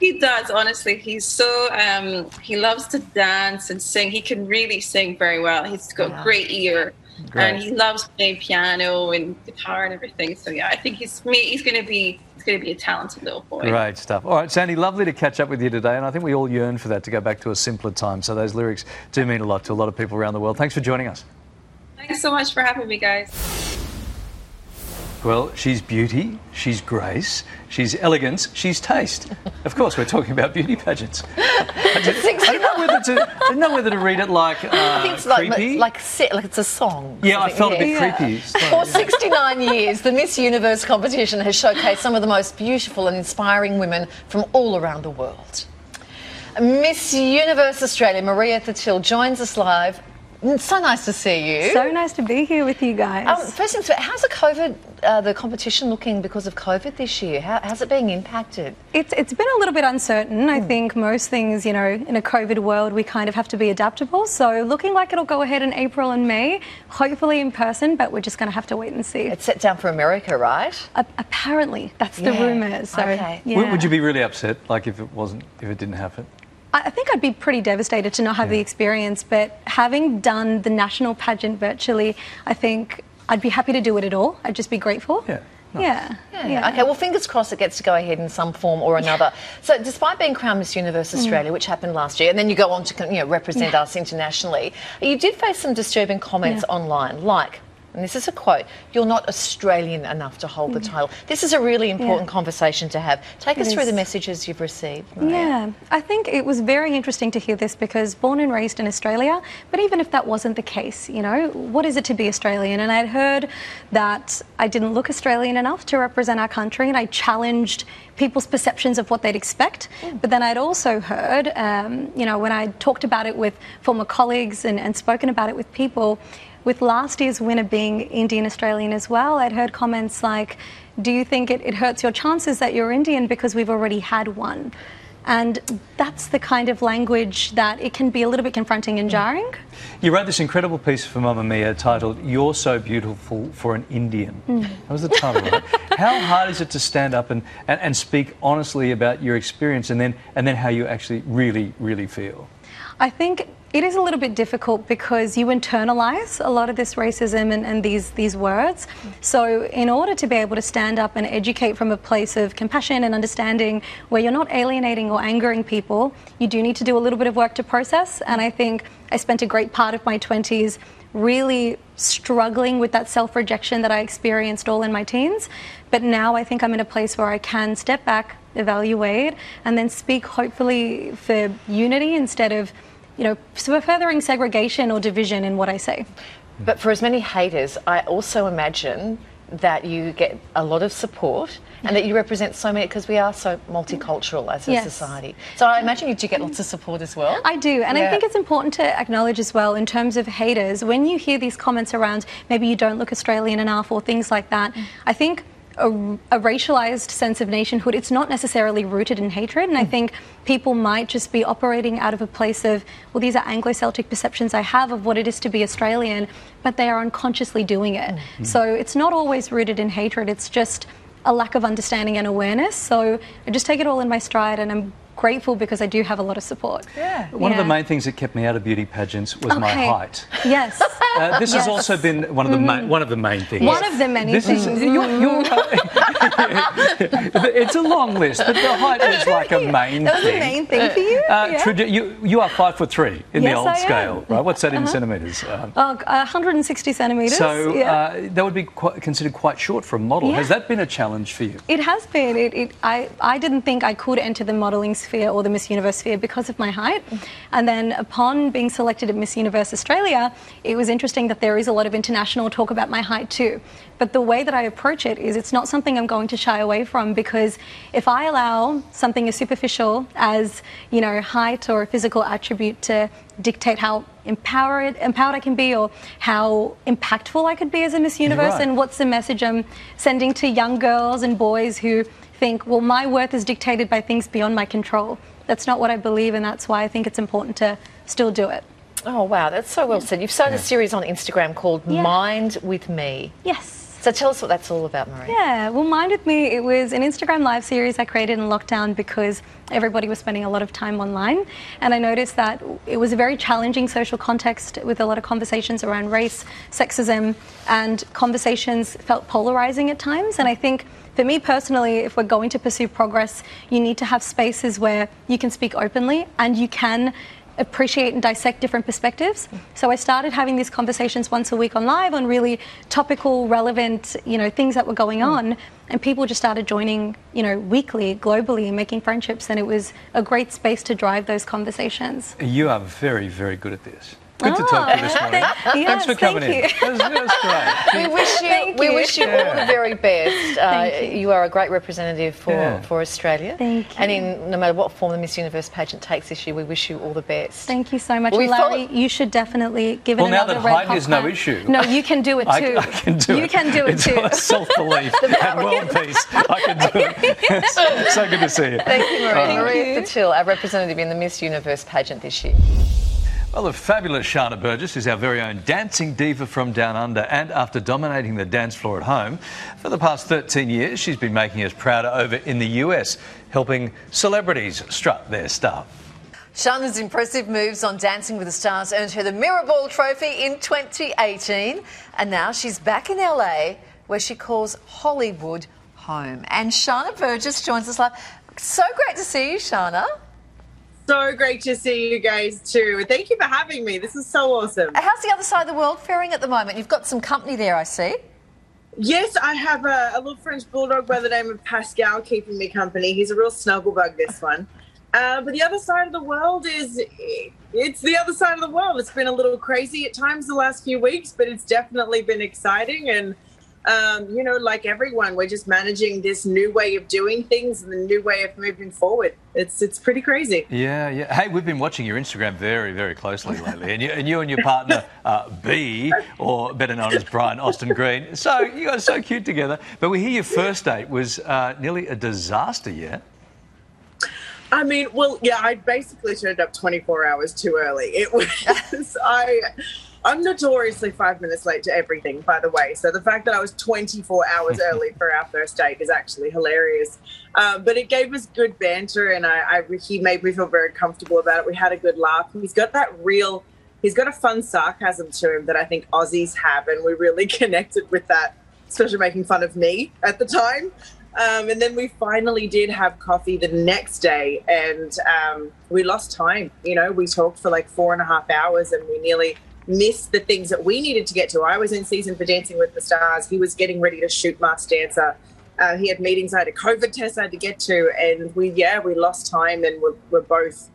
[SPEAKER 18] He does, honestly. He's so um, he loves to dance and sing. He can really sing very well. He's got
[SPEAKER 2] Yeah.
[SPEAKER 18] a great ear,
[SPEAKER 1] Great.
[SPEAKER 18] and he loves playing piano and guitar and everything. So yeah, I think he's. He's gonna be he's gonna be a talented little boy.
[SPEAKER 1] Great stuff. All right, Sandi, lovely to catch up with you today, and I think we all yearn for that to go back to a simpler time. So those lyrics do mean a lot to a lot of people around the world. Thanks for joining us.
[SPEAKER 18] Thanks so much for having me, guys.
[SPEAKER 1] Well, she's beauty, she's grace, she's elegance, she's taste. Of course, we're talking about beauty pageants. I didn't, I didn't know whether to, I didn't know whether to read it like uh, [laughs]
[SPEAKER 2] I think it's like,
[SPEAKER 1] creepy.
[SPEAKER 2] like, se- like it's a song.
[SPEAKER 1] yeah, I felt a bit
[SPEAKER 2] yeah.
[SPEAKER 1] creepy. [laughs]
[SPEAKER 2] For 69 years, the Miss Universe competition has showcased some of the most beautiful and inspiring women from all around the world. Miss Universe Australia, Maria Thattil, joins us live. Mm, So nice to see you.
[SPEAKER 19] So nice to be here with you guys.
[SPEAKER 2] Um, first things first, how's the COVID, uh, the competition looking because of COVID this year? How, how's it being impacted?
[SPEAKER 19] It's, it's been a little bit uncertain.
[SPEAKER 2] Hmm.
[SPEAKER 19] I think most things, you know, in a COVID world, we kind of have to be adaptable. So looking like it'll go ahead in April and May, hopefully in person, but we're just going to have to wait and see.
[SPEAKER 2] It's set down for America, right?
[SPEAKER 19] apparently, that's the rumour. So,
[SPEAKER 2] Okay.
[SPEAKER 19] yeah.
[SPEAKER 1] Would, would you be really upset, like if it wasn't, if it didn't happen?
[SPEAKER 19] I I think I'd be pretty devastated to not have the experience, but having done the national pageant virtually, I think I'd be happy to do it at all. I'd just be grateful. Yeah. Yeah.
[SPEAKER 2] Yeah. Okay, well, fingers crossed it gets to go ahead in some form or another. So, despite being crowned Miss Universe
[SPEAKER 19] Mm.
[SPEAKER 2] Australia, which happened last year, and then you go on to you know, represent
[SPEAKER 19] Yeah.
[SPEAKER 2] us internationally, you did face some disturbing comments
[SPEAKER 19] Yeah.
[SPEAKER 2] online, like, and this is a quote, you're not Australian enough to hold the title. This is a really important conversation to have. Take
[SPEAKER 19] Mm. It
[SPEAKER 2] us through
[SPEAKER 19] is.
[SPEAKER 2] the messages you've received. Maria.
[SPEAKER 19] Yeah, I think it was very interesting to hear this because born and raised in Australia, but even if that wasn't the case, you know, what is it to be Australian? And I'd heard that I didn't look Australian enough to represent our country, and I challenged people's perceptions of what they'd expect. But then I'd also heard, um, you know, when I talked about it with former colleagues and, and spoken about it with people, with last year's winner being Indian Australian as well, I'd heard comments like, Do you think it, it hurts your chances that you're Indian because we've already had one? And that's the kind of language that it can be a little bit confronting and jarring.
[SPEAKER 1] You wrote this incredible piece for Mamamia titled "You're So Beautiful for an Indian."
[SPEAKER 19] Mm.
[SPEAKER 1] That was the title, right? [laughs] How hard is it to stand up and, and, and speak honestly about your experience, and then and then how you actually really really feel?
[SPEAKER 19] I think it is a little bit difficult because you internalize a lot of this racism and, and these these words. So in order to be able to stand up and educate from a place of compassion and understanding where you're not alienating or angering people, you do need to do a little bit of work to process. And I think I spent a great part of my 20s really struggling with that self rejection that I experienced all in my teens. But now I think I'm in a place where I can step back, evaluate, and then speak hopefully for unity instead of, you know, furthering segregation or division in what I say.
[SPEAKER 2] But for as many haters, I also imagine that you get a lot of support and that you represent so many because we are so multicultural as a
[SPEAKER 19] Yes.
[SPEAKER 2] society. So I imagine you do get lots of support as well.
[SPEAKER 19] I do, and I think it's important to acknowledge as well in terms of haters, when you hear these comments around maybe you don't look Australian enough or things like that, I think a, a racialized sense of nationhood, it's not necessarily rooted in hatred, and I hmm. think people might just be operating out of a place of, well, these are Anglo Celtic perceptions I have of what it is to be Australian, but they are unconsciously doing it. Hmm. So it's not always rooted in hatred, it's just a lack of understanding and awareness. So I just take it all in my stride, and I'm grateful because I do have a lot of support.
[SPEAKER 2] Yeah.
[SPEAKER 1] One of the main things that kept me out of beauty pageants was my height.
[SPEAKER 19] Yes. [laughs]
[SPEAKER 1] Uh, this
[SPEAKER 19] Yes.
[SPEAKER 1] has also been one of the ma-
[SPEAKER 19] Mhm.
[SPEAKER 1] one of the main things.
[SPEAKER 19] One of the many
[SPEAKER 1] This is-
[SPEAKER 19] things.
[SPEAKER 1] you're- you're- [laughs] it's a long list, but the height is [laughs] like a main
[SPEAKER 19] That was a
[SPEAKER 1] thing.
[SPEAKER 19] main thing for you?
[SPEAKER 1] Uh,
[SPEAKER 19] Yeah.
[SPEAKER 1] tradi- you, you are five foot three in the old
[SPEAKER 19] I am.
[SPEAKER 1] scale, right? What's that in
[SPEAKER 19] Uh-huh.
[SPEAKER 1] centimetres? Um,
[SPEAKER 19] Oh, 160 centimetres.
[SPEAKER 1] so
[SPEAKER 19] yeah.
[SPEAKER 1] uh, that would be quite, considered quite short for a model.
[SPEAKER 19] Yeah.
[SPEAKER 1] Has that been a challenge for you?
[SPEAKER 19] It has been. It, it, I, I didn't think I could enter the modelling sphere or the Miss Universe sphere because of my height. And then upon being selected at Miss Universe Australia, it was interesting that there is a lot of international talk about my height too. But the way that I approach it is it's not something I'm going to shy away from because if I allow something as superficial as, you know, height or a physical attribute to dictate how empowered empowered I can be or how impactful I could be as a Miss Universe
[SPEAKER 20] right.
[SPEAKER 19] and what's the message I'm sending to young girls and boys who think, well, my worth is dictated by things beyond my control. That's not what I believe, and that's why I think it's important to still do it.
[SPEAKER 2] Oh, wow, that's so well said. You've started a series on Instagram called
[SPEAKER 19] Yeah.
[SPEAKER 2] Mind with Me.
[SPEAKER 19] Yes.
[SPEAKER 2] So tell us what that's all about, Marie.
[SPEAKER 19] Yeah, well, Mind With Me, it was an Instagram live series I created in lockdown because everybody was spending a lot of time online. And I noticed that it was a very challenging social context with a lot of conversations around race, sexism, and conversations felt polarizing at times. And I think for me personally, if we're going to pursue progress, you need to have spaces where you can speak openly and you can appreciate and dissect different perspectives. So I started having these conversations once a week on live on really topical, relevant, you know, things that were going hmm. on, and people just started joining, you know, weekly, globally, making friendships, and it was a great space to drive those conversations.
[SPEAKER 1] You are very, very good at this. Good to talk to you this morning. [laughs]
[SPEAKER 19] Thank-
[SPEAKER 1] Thanks for coming
[SPEAKER 19] thank
[SPEAKER 1] in.
[SPEAKER 19] you.
[SPEAKER 1] That was, that was great. [laughs]
[SPEAKER 2] We wish you,
[SPEAKER 19] Thank
[SPEAKER 2] we
[SPEAKER 19] you.
[SPEAKER 2] wish you all the very best. Uh,
[SPEAKER 19] Thank
[SPEAKER 2] you.
[SPEAKER 19] you.
[SPEAKER 2] are a great representative for,
[SPEAKER 1] Yeah.
[SPEAKER 2] for Australia.
[SPEAKER 19] Thank
[SPEAKER 2] And in no matter what form the Miss Universe pageant takes this year, we wish you all the best.
[SPEAKER 19] Thank you so much.
[SPEAKER 2] We
[SPEAKER 19] And Larry, you should definitely give
[SPEAKER 1] Well,
[SPEAKER 19] it
[SPEAKER 1] now
[SPEAKER 19] another
[SPEAKER 1] that
[SPEAKER 19] red
[SPEAKER 1] height is no issue.
[SPEAKER 19] No, you can do it [laughs] too.
[SPEAKER 1] I can do
[SPEAKER 19] you
[SPEAKER 1] it.
[SPEAKER 19] can do it
[SPEAKER 1] it's
[SPEAKER 19] too.
[SPEAKER 1] all self-belief and world peace. I can do it. so good to see you.
[SPEAKER 2] Thank you, Maria.
[SPEAKER 1] All right.
[SPEAKER 2] Maria Thattil, our representative in the Miss Universe pageant this year.
[SPEAKER 1] Well, the fabulous Sharna Burgess is our very own dancing diva from Down Under, and after dominating the dance floor at home for the past 13 years, she's been making us prouder over in the US, helping celebrities strut their stuff.
[SPEAKER 2] Sharna's impressive moves on Dancing with the Stars earned her the Mirrorball Trophy in 2018, and now she's back in LA where she calls Hollywood home. And Sharna Burgess joins us live. So great to see you, Sharna.
[SPEAKER 21] So great to see you guys too. Thank you for having me. This is so awesome.
[SPEAKER 2] How's the other side of the world faring at the moment? You've got some company there, I see.
[SPEAKER 21] Yes, I have a, a little French bulldog by the name of Pascal keeping me company. He's a real snuggle bug, this one. Uh, but the other side of the world is it's the other side of the world. It's been a little crazy at times the last few weeks, but it's definitely been exciting. And um, you know, like everyone, we're just managing this new way of doing things and the new way of moving forward. It's it's pretty crazy.
[SPEAKER 1] Yeah, yeah. Hey, we've been watching your Instagram very, very closely lately, and you and, you and your partner uh, B, or better known as Brian Austin Green. So you guys are so cute together. But we hear your first date was uh, nearly a disaster. Yeah.
[SPEAKER 21] I mean, well, yeah, I basically turned up 24 hours too early. It [laughs] was I. I'm notoriously five minutes late to everything, by the way. So the fact that I was 24 hours [laughs] early for our first date is actually hilarious. Um, but it gave us good banter, and I, I, he made me feel very comfortable about it. We had a good laugh. He's got that real, he's got a fun sarcasm to him that I think Aussies have, and we really [laughs] connected with that, especially making fun of me at the time. Um, and then we finally did have coffee the next day, and um, we lost time. You know, we talked for like four and a half hours, and we nearly missed the things that we needed to get to. I was in season for Dancing with the Stars. He was getting ready to shoot Masked Dancer. Uh, he had meetings. I had a COVID test I had to get to, and we yeah we lost time, and we're, we're both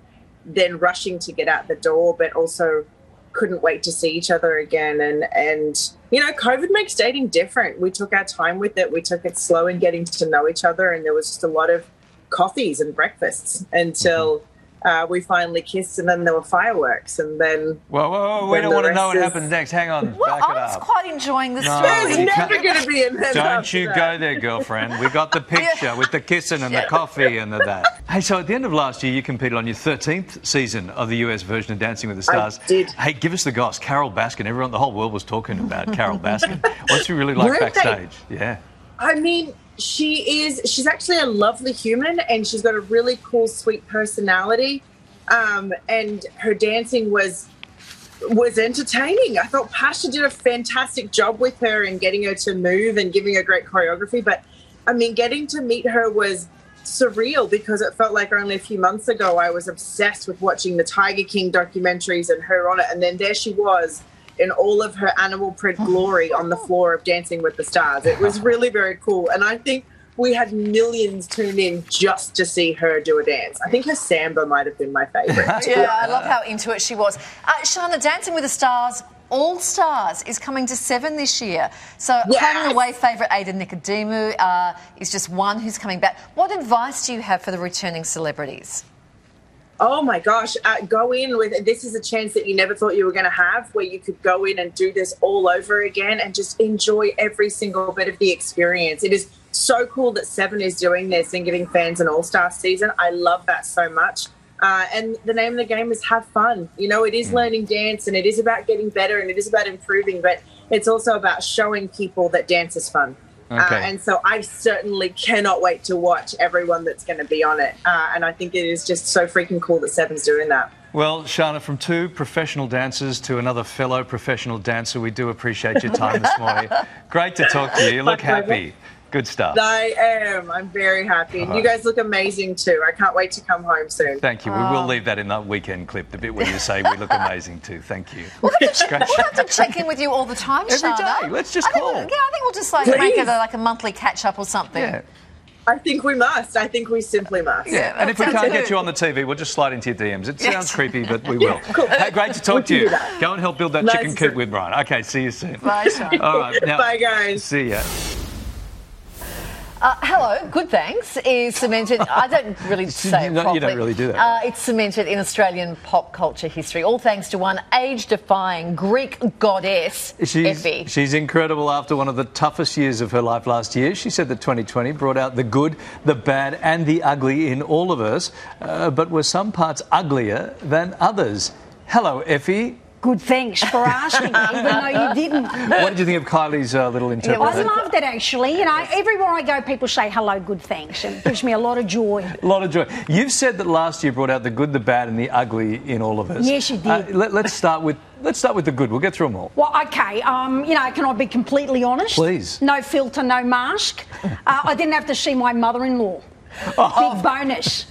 [SPEAKER 21] then rushing to get out the door, but also couldn't wait to see each other again. And and you know, COVID makes dating different. We took our time with it. We took it slow in getting to know each other, and there was just a lot of coffees and breakfasts until uh, we finally kissed, and then there were fireworks, and then
[SPEAKER 1] Whoa, whoa, whoa. We don't want to know what
[SPEAKER 21] rest
[SPEAKER 1] happens next. Hang on.
[SPEAKER 2] Well,
[SPEAKER 1] Back it
[SPEAKER 2] I was
[SPEAKER 1] up.
[SPEAKER 2] quite enjoying the
[SPEAKER 1] No,
[SPEAKER 2] story.
[SPEAKER 21] There's
[SPEAKER 1] you
[SPEAKER 21] never going to be a minute
[SPEAKER 1] Don't
[SPEAKER 21] after
[SPEAKER 1] you
[SPEAKER 21] that.
[SPEAKER 1] go there, girlfriend. We got the [laughs] picture with the kissing and the coffee and the that. Hey, so at the end of last year, you competed on your 13th season of the US version of Dancing with the
[SPEAKER 21] I
[SPEAKER 1] Stars.
[SPEAKER 21] did.
[SPEAKER 1] Hey, give us the goss. Carole Baskin. Everyone, the whole world was talking about Carole [laughs] Baskin. What's she really like
[SPEAKER 21] Weren't they?
[SPEAKER 1] backstage? Yeah.
[SPEAKER 21] I mean, she is. She's actually a lovely human, and she's got a really cool, sweet personality. Um, and her dancing was was entertaining. I thought Pasha did a fantastic job with her in getting her to move and giving her great choreography. But I mean, getting to meet her was surreal because it felt like only a few months ago I was obsessed with watching the Tiger King documentaries and her on it, and then there she was in all of her animal print glory on the floor of Dancing with the Stars. It was really very cool, and I think we had millions tune in just to see her do a dance. I think her samba might have been my favorite. [laughs]
[SPEAKER 2] yeah, I love how into it she was. Uh, Sharna, Dancing with the Stars, All Stars is coming to seven this year. So, home and away favourite Ada Nicodemou uh, is just one who's coming back. What advice do you have for the returning celebrities?
[SPEAKER 21] Oh my gosh, uh, go in with this is a chance that you never thought you were going to have where you could go in and do this all over again and just enjoy every single bit of the experience. It is so cool that Seven is doing this and giving fans an all star season. I love that so much. Uh, and the name of the game is have fun. You know, it is learning dance and it is about getting better and it is about improving, but it's also about showing people that dance is fun. Uh, and so I certainly cannot wait to watch everyone that's going to be on it. Uh, and I think it is just so freaking cool that Seven's doing that.
[SPEAKER 1] Well, Sharna, from two professional dancers to another fellow professional dancer, we do appreciate your time this morning. [laughs] Great to talk to you. You look happy. Good stuff.
[SPEAKER 21] I am. I'm very happy. And you uh-huh. guys look amazing too. I can't wait to come home soon.
[SPEAKER 1] Thank you. We will oh. leave that in that weekend clip, the bit where you say we look amazing too. Thank you. [laughs]
[SPEAKER 2] We'll have, to,
[SPEAKER 1] Great
[SPEAKER 2] we'll have to check in with you all the time,
[SPEAKER 1] Every
[SPEAKER 2] Sharna.
[SPEAKER 1] day. Let's just
[SPEAKER 2] I think,
[SPEAKER 1] call.
[SPEAKER 2] Yeah, I think we'll just like
[SPEAKER 21] Please.
[SPEAKER 2] make it a, like a monthly catch up or something.
[SPEAKER 1] Yeah.
[SPEAKER 21] I think we must. I think we simply must.
[SPEAKER 1] Yeah, and if we can't
[SPEAKER 2] good.
[SPEAKER 1] get you on the TV, we'll just slide into your DMs. It
[SPEAKER 2] Yes.
[SPEAKER 1] sounds creepy, but we will. [laughs] Cool. Hey, great to talk
[SPEAKER 21] We
[SPEAKER 1] to you. Go and help build that
[SPEAKER 21] Nice
[SPEAKER 1] chicken coop with Brian. Okay, see you soon.
[SPEAKER 2] Bye, Sharna.
[SPEAKER 1] All right, now,
[SPEAKER 21] Bye, guys.
[SPEAKER 1] See ya.
[SPEAKER 2] Uh, hello, good thanks is cemented. I don't really [laughs] say it
[SPEAKER 1] You don't-
[SPEAKER 2] properly.
[SPEAKER 1] you don't really do that.
[SPEAKER 2] Uh, it's cemented in Australian pop culture history, all thanks to one age-defying Greek goddess,
[SPEAKER 1] She's,
[SPEAKER 2] Effie.
[SPEAKER 1] she's incredible after one of the toughest years of her life last year. She said that 2020 brought out the good, the bad, and the ugly in all of us, uh, but were some parts uglier than others. Hello, Effie.
[SPEAKER 22] Good, thanks for asking, me, [laughs] even though you didn't.
[SPEAKER 1] What did you think of Kylie's uh, little
[SPEAKER 22] I
[SPEAKER 1] interpretation?
[SPEAKER 22] loved it actually. You know, everywhere I go, people say hello, good, thanks. It gives me a lot of joy.
[SPEAKER 1] A [laughs] lot of joy. You've said that last year brought out the good, the bad, and the ugly in all of us.
[SPEAKER 22] Yes, you did.
[SPEAKER 1] Uh, let, us start with let's start with the good. We'll get through them all.
[SPEAKER 22] Well, okay. Um, you know, can I be completely honest?
[SPEAKER 1] Please.
[SPEAKER 22] No filter, no mask. Uh, I didn't have to see my mother-in-law.
[SPEAKER 1] Oh. [laughs]
[SPEAKER 22] Big bonus.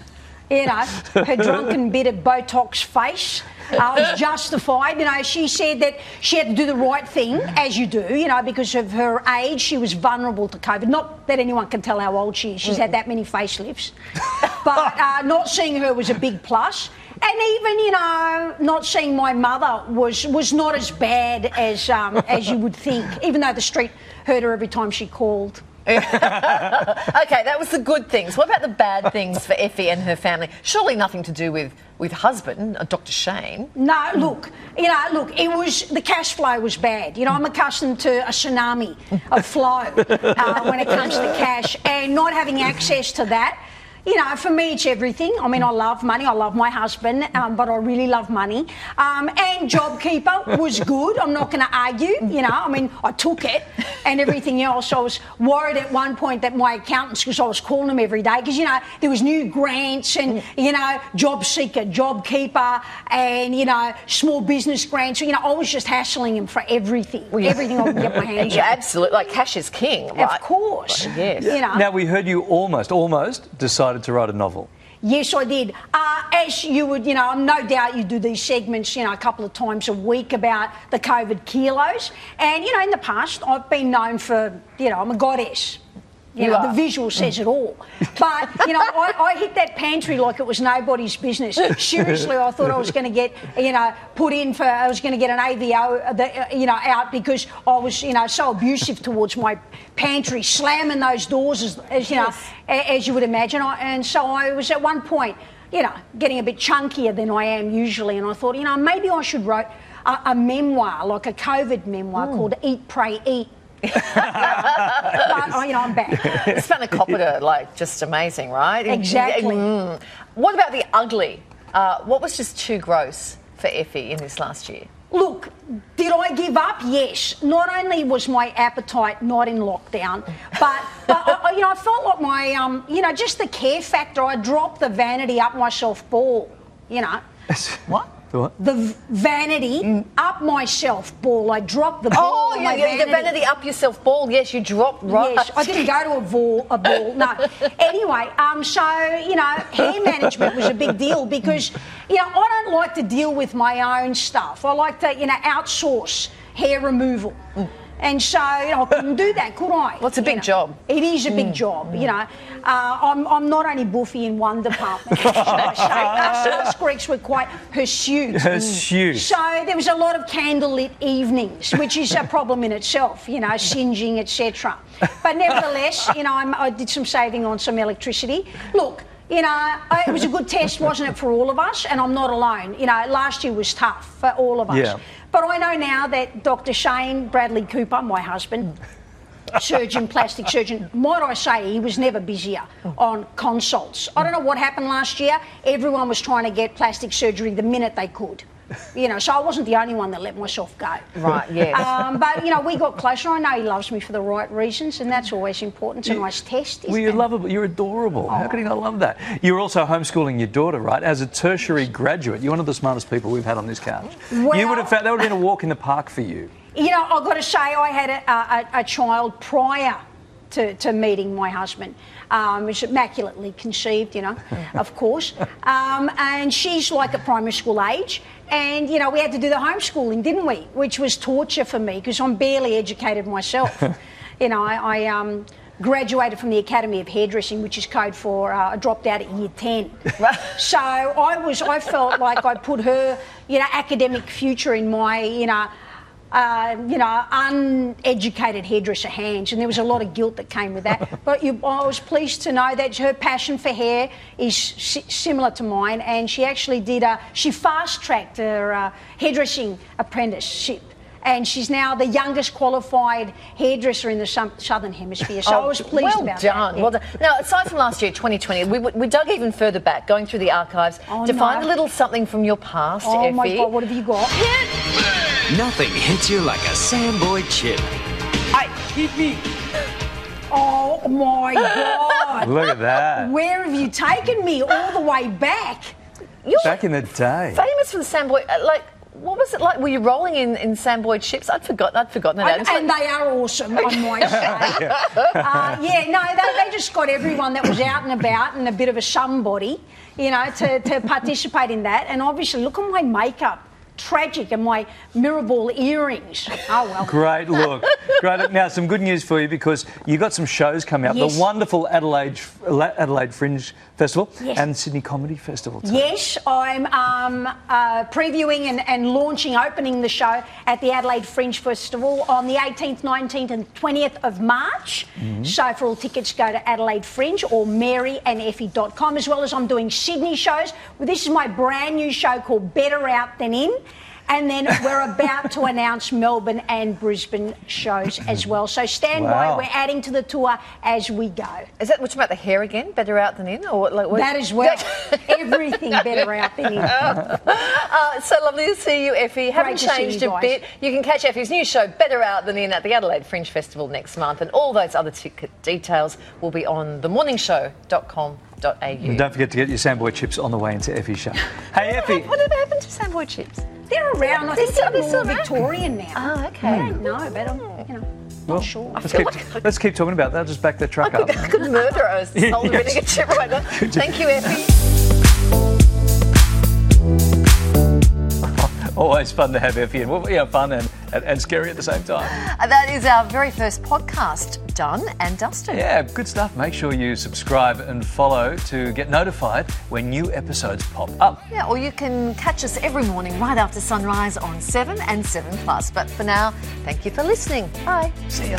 [SPEAKER 22] You know, her [laughs] drunken, bit of Botox face. Uh, was justified. You know, she said that she had to do the right thing, as you do, you know, because of her age. She was vulnerable to COVID. Not that anyone can tell how old she is. She's had that many facelifts. [laughs] But uh, not seeing her was a big plus. And even, you know, not seeing my mother was, was not as bad as, um, as you would think, even though the street heard her every time she called. [laughs]
[SPEAKER 2] okay, that was the good things. What about the bad things for Effie and her family? Surely nothing to do with with husband, uh, Dr. Shane.
[SPEAKER 22] No, look, you know, look, it was the cash flow was bad. You know, I'm accustomed to a tsunami of flow uh, when it comes to cash, and not having access to that. You know, for me, it's everything. I mean, I love money. I love my husband, um, but I really love money. Um, and JobKeeper was good. I'm not going to argue. You know, I mean, I took it and everything else. I was worried at one point that my accountants, because I was calling them every day, because you know there was new grants and you know job seeker, job keeper, and you know small business grants. So, you know, I was just hassling him for everything, everything I could get my [laughs] hands
[SPEAKER 2] Yeah,
[SPEAKER 22] on.
[SPEAKER 2] absolutely. Like cash is king, right?
[SPEAKER 22] Of course.
[SPEAKER 2] Yes.
[SPEAKER 22] You know.
[SPEAKER 1] Now we heard you almost, almost decided to write a novel.
[SPEAKER 22] Yes, I did. Uh, as you would, you know, no doubt you do these segments, you know, a couple of times a week about the COVID kilos. And, you know, in the past, I've been known for, you know, I'm a goddess. You, know,
[SPEAKER 2] are.
[SPEAKER 22] the visual says it all. But, you know, I, I hit that pantry like it was nobody's business. Seriously, I thought I was going to get, you know, put in for, I was going to get an AVO, uh, the, uh, you know, out because I was, you know, so abusive towards my pantry, slamming those doors as, as you know, a- as you would imagine. I, and so I was at one point, you know, getting a bit chunkier than I am usually. And I thought, you know, maybe I should write a, a memoir, like a COVID memoir called Eat, Pray, Eat. But, oh, you know, I'm back. [laughs]
[SPEAKER 2] Spanakopita, like, just amazing, right?
[SPEAKER 22] Exactly.
[SPEAKER 2] Mm. What about the ugly? Uh, what was just too gross for Effie in this last year?
[SPEAKER 22] Look, did I give up? Yes. Not only was my appetite not in lockdown, but, [laughs] but I, you know, I felt like my, um, you know, just the care factor. I dropped the vanity up myself ball. You know,
[SPEAKER 2] what?
[SPEAKER 1] The what?
[SPEAKER 22] the v- vanity up myself ball. I dropped the ball.
[SPEAKER 2] Oh,
[SPEAKER 22] on
[SPEAKER 2] yeah,
[SPEAKER 22] my
[SPEAKER 2] yeah, the vanity up yourself ball. Yes, you dropped right.
[SPEAKER 22] Yes, I didn't go to a ball. A ball. No. [laughs] Anyway, um, so you know, hair management was a big deal because you know I don't like to deal with my own stuff. I like to you know outsource hair removal. And so you know, I couldn't do that, could I?
[SPEAKER 2] Well, it's a
[SPEAKER 22] You
[SPEAKER 2] big
[SPEAKER 22] know,
[SPEAKER 2] job.
[SPEAKER 22] It is a big
[SPEAKER 2] Mm.
[SPEAKER 22] job, you know. Uh, I'm, I'm not only buffy in one department. I. Us, Greeks were quite hirsute.
[SPEAKER 1] Hirsute.
[SPEAKER 22] So there was a lot of candlelit evenings, which is a problem in itself, you know, singeing, etc. But nevertheless, you know, I'm, I did some saving on some electricity. Look. You know, it was a good test, wasn't it, for all of us? And I'm not alone. You know, last year was tough for all of us.
[SPEAKER 1] Yeah.
[SPEAKER 22] But I know now that Dr. Shane Bradley Cooper, my husband, surgeon, plastic surgeon, might I say, he was never busier on consults. I don't know what happened last year. Everyone was trying to get plastic surgery the minute they could. You know, so I wasn't the only one that let myself go.
[SPEAKER 2] Right, yes.
[SPEAKER 22] Um, but, you know, we got closer. I know he loves me for the right reasons, and that's always important. It's a nice test.
[SPEAKER 1] Well, you're lovable. You're adorable. How can he not love that? You're also homeschooling your daughter, right? As a tertiary graduate, you're one of the smartest people we've had on this couch. you would have found that would have been a walk in the park for you.
[SPEAKER 22] You know, I've got to say, I had a, a, a child prior to, to meeting my husband. Um, was immaculately conceived, you know, of course. Um, and she's like at primary school age. And, you know, we had to do the homeschooling, didn't we? Which was torture for me because I'm barely educated myself. [laughs] you know, I, I um, graduated from the Academy of Hairdressing, which is code for uh, I dropped out at year 10. [laughs] so I was, I felt like I put her, you know, academic future in my, you know, uh, you know, uneducated hairdresser hands, and there was a lot of guilt that came with that. [laughs] but you, I was pleased to know that her passion for hair is si- similar to mine, and she actually did a, she fast tracked her uh, hairdressing apprenticeship. And she's now the youngest qualified hairdresser in the sou- southern hemisphere. So I was pleased
[SPEAKER 2] Oh, well
[SPEAKER 22] about
[SPEAKER 2] done.
[SPEAKER 22] that.
[SPEAKER 2] Well done. Now, aside from last year, 2020, we, we dug even further back, going through the archives
[SPEAKER 22] Oh,
[SPEAKER 2] to
[SPEAKER 22] no.
[SPEAKER 2] find a little something from your past,
[SPEAKER 22] Oh
[SPEAKER 2] Effie.
[SPEAKER 22] my God, what have you got?
[SPEAKER 23] Nothing hits you like a Samboy chip.
[SPEAKER 22] I hit me. Oh my [laughs] God.
[SPEAKER 1] Look at that.
[SPEAKER 22] Where have you taken me all the way back?
[SPEAKER 2] You're
[SPEAKER 1] Back in the day.
[SPEAKER 2] famous for the Samboy. uh, Like, what was it like? Were you rolling in, in Samboy chips? I'd forgotten. I'd forgotten that.
[SPEAKER 22] And,
[SPEAKER 2] It's like-
[SPEAKER 22] and they are awesome, I might say. uh, yeah, no, they, they just got everyone that was out and about and a bit of a somebody, you know, to, to participate in that. And obviously, look at my makeup. Tragic, and my mirror ball earrings. Oh, well. [laughs]
[SPEAKER 1] Great look. Great look. Now, some good news for you because you've got some shows coming up.
[SPEAKER 22] Yes.
[SPEAKER 1] The wonderful Adelaide Adelaide Fringe Festival
[SPEAKER 22] Yes.
[SPEAKER 1] and Sydney Comedy Festival. Too.
[SPEAKER 22] Yes, I'm um, uh, previewing and, and launching, opening the show at the Adelaide Fringe Festival on the 18th, 19th, and 20th of March.
[SPEAKER 1] Mm-hmm.
[SPEAKER 22] So for all tickets, go to Adelaide Fringe or maryandeffie.com, as well as I'm doing Sydney shows. Well, this is my brand new show called Better Out Than In. And then we're about to announce Melbourne and Brisbane shows as well. So stand
[SPEAKER 2] Wow.
[SPEAKER 22] by. We're adding to the tour as we go.
[SPEAKER 2] Is that which about the hair again? Better out than in, or what, like what?
[SPEAKER 22] That as well. [laughs] Everything better out than in.
[SPEAKER 2] Uh, so lovely to see you, Effie. Haven't
[SPEAKER 22] to see
[SPEAKER 2] changed
[SPEAKER 22] you
[SPEAKER 2] a
[SPEAKER 22] guys.
[SPEAKER 2] bit. You can catch Effie's new show, Better Out Than In, at the Adelaide Fringe Festival next month, and all those other ticket details will be on themorningshow.com.au.
[SPEAKER 1] And don't forget to get your Samboy chips on the way into Effie's show. Hey, Effie.
[SPEAKER 2] Whatever happened to Samboy chips?
[SPEAKER 22] They're around. I
[SPEAKER 2] They're
[SPEAKER 22] think
[SPEAKER 2] still-
[SPEAKER 22] they're
[SPEAKER 2] they're still
[SPEAKER 22] more? Victorian now.
[SPEAKER 2] Oh, okay.
[SPEAKER 22] I don't know, but I'm, you know,
[SPEAKER 1] Well,
[SPEAKER 22] sure.
[SPEAKER 1] let's, keep, let's keep talking about that. I'll just back their truck up.
[SPEAKER 2] I could murder a
[SPEAKER 1] Yeah,
[SPEAKER 2] salt and
[SPEAKER 1] yes.
[SPEAKER 2] vinegar chip right [laughs] now. Thank you, Effie.
[SPEAKER 1] Always fun to have Effie, and well, yeah, fun and, and, and scary at the same time.
[SPEAKER 2] Uh, That is our very first podcast done and dusted.
[SPEAKER 1] Yeah, good stuff. Make sure you subscribe and follow to get notified when new episodes pop up.
[SPEAKER 2] Yeah, or you can catch us every morning right after sunrise on 7 and 7 Plus. But for now, thank you for listening. Bye.
[SPEAKER 1] See ya.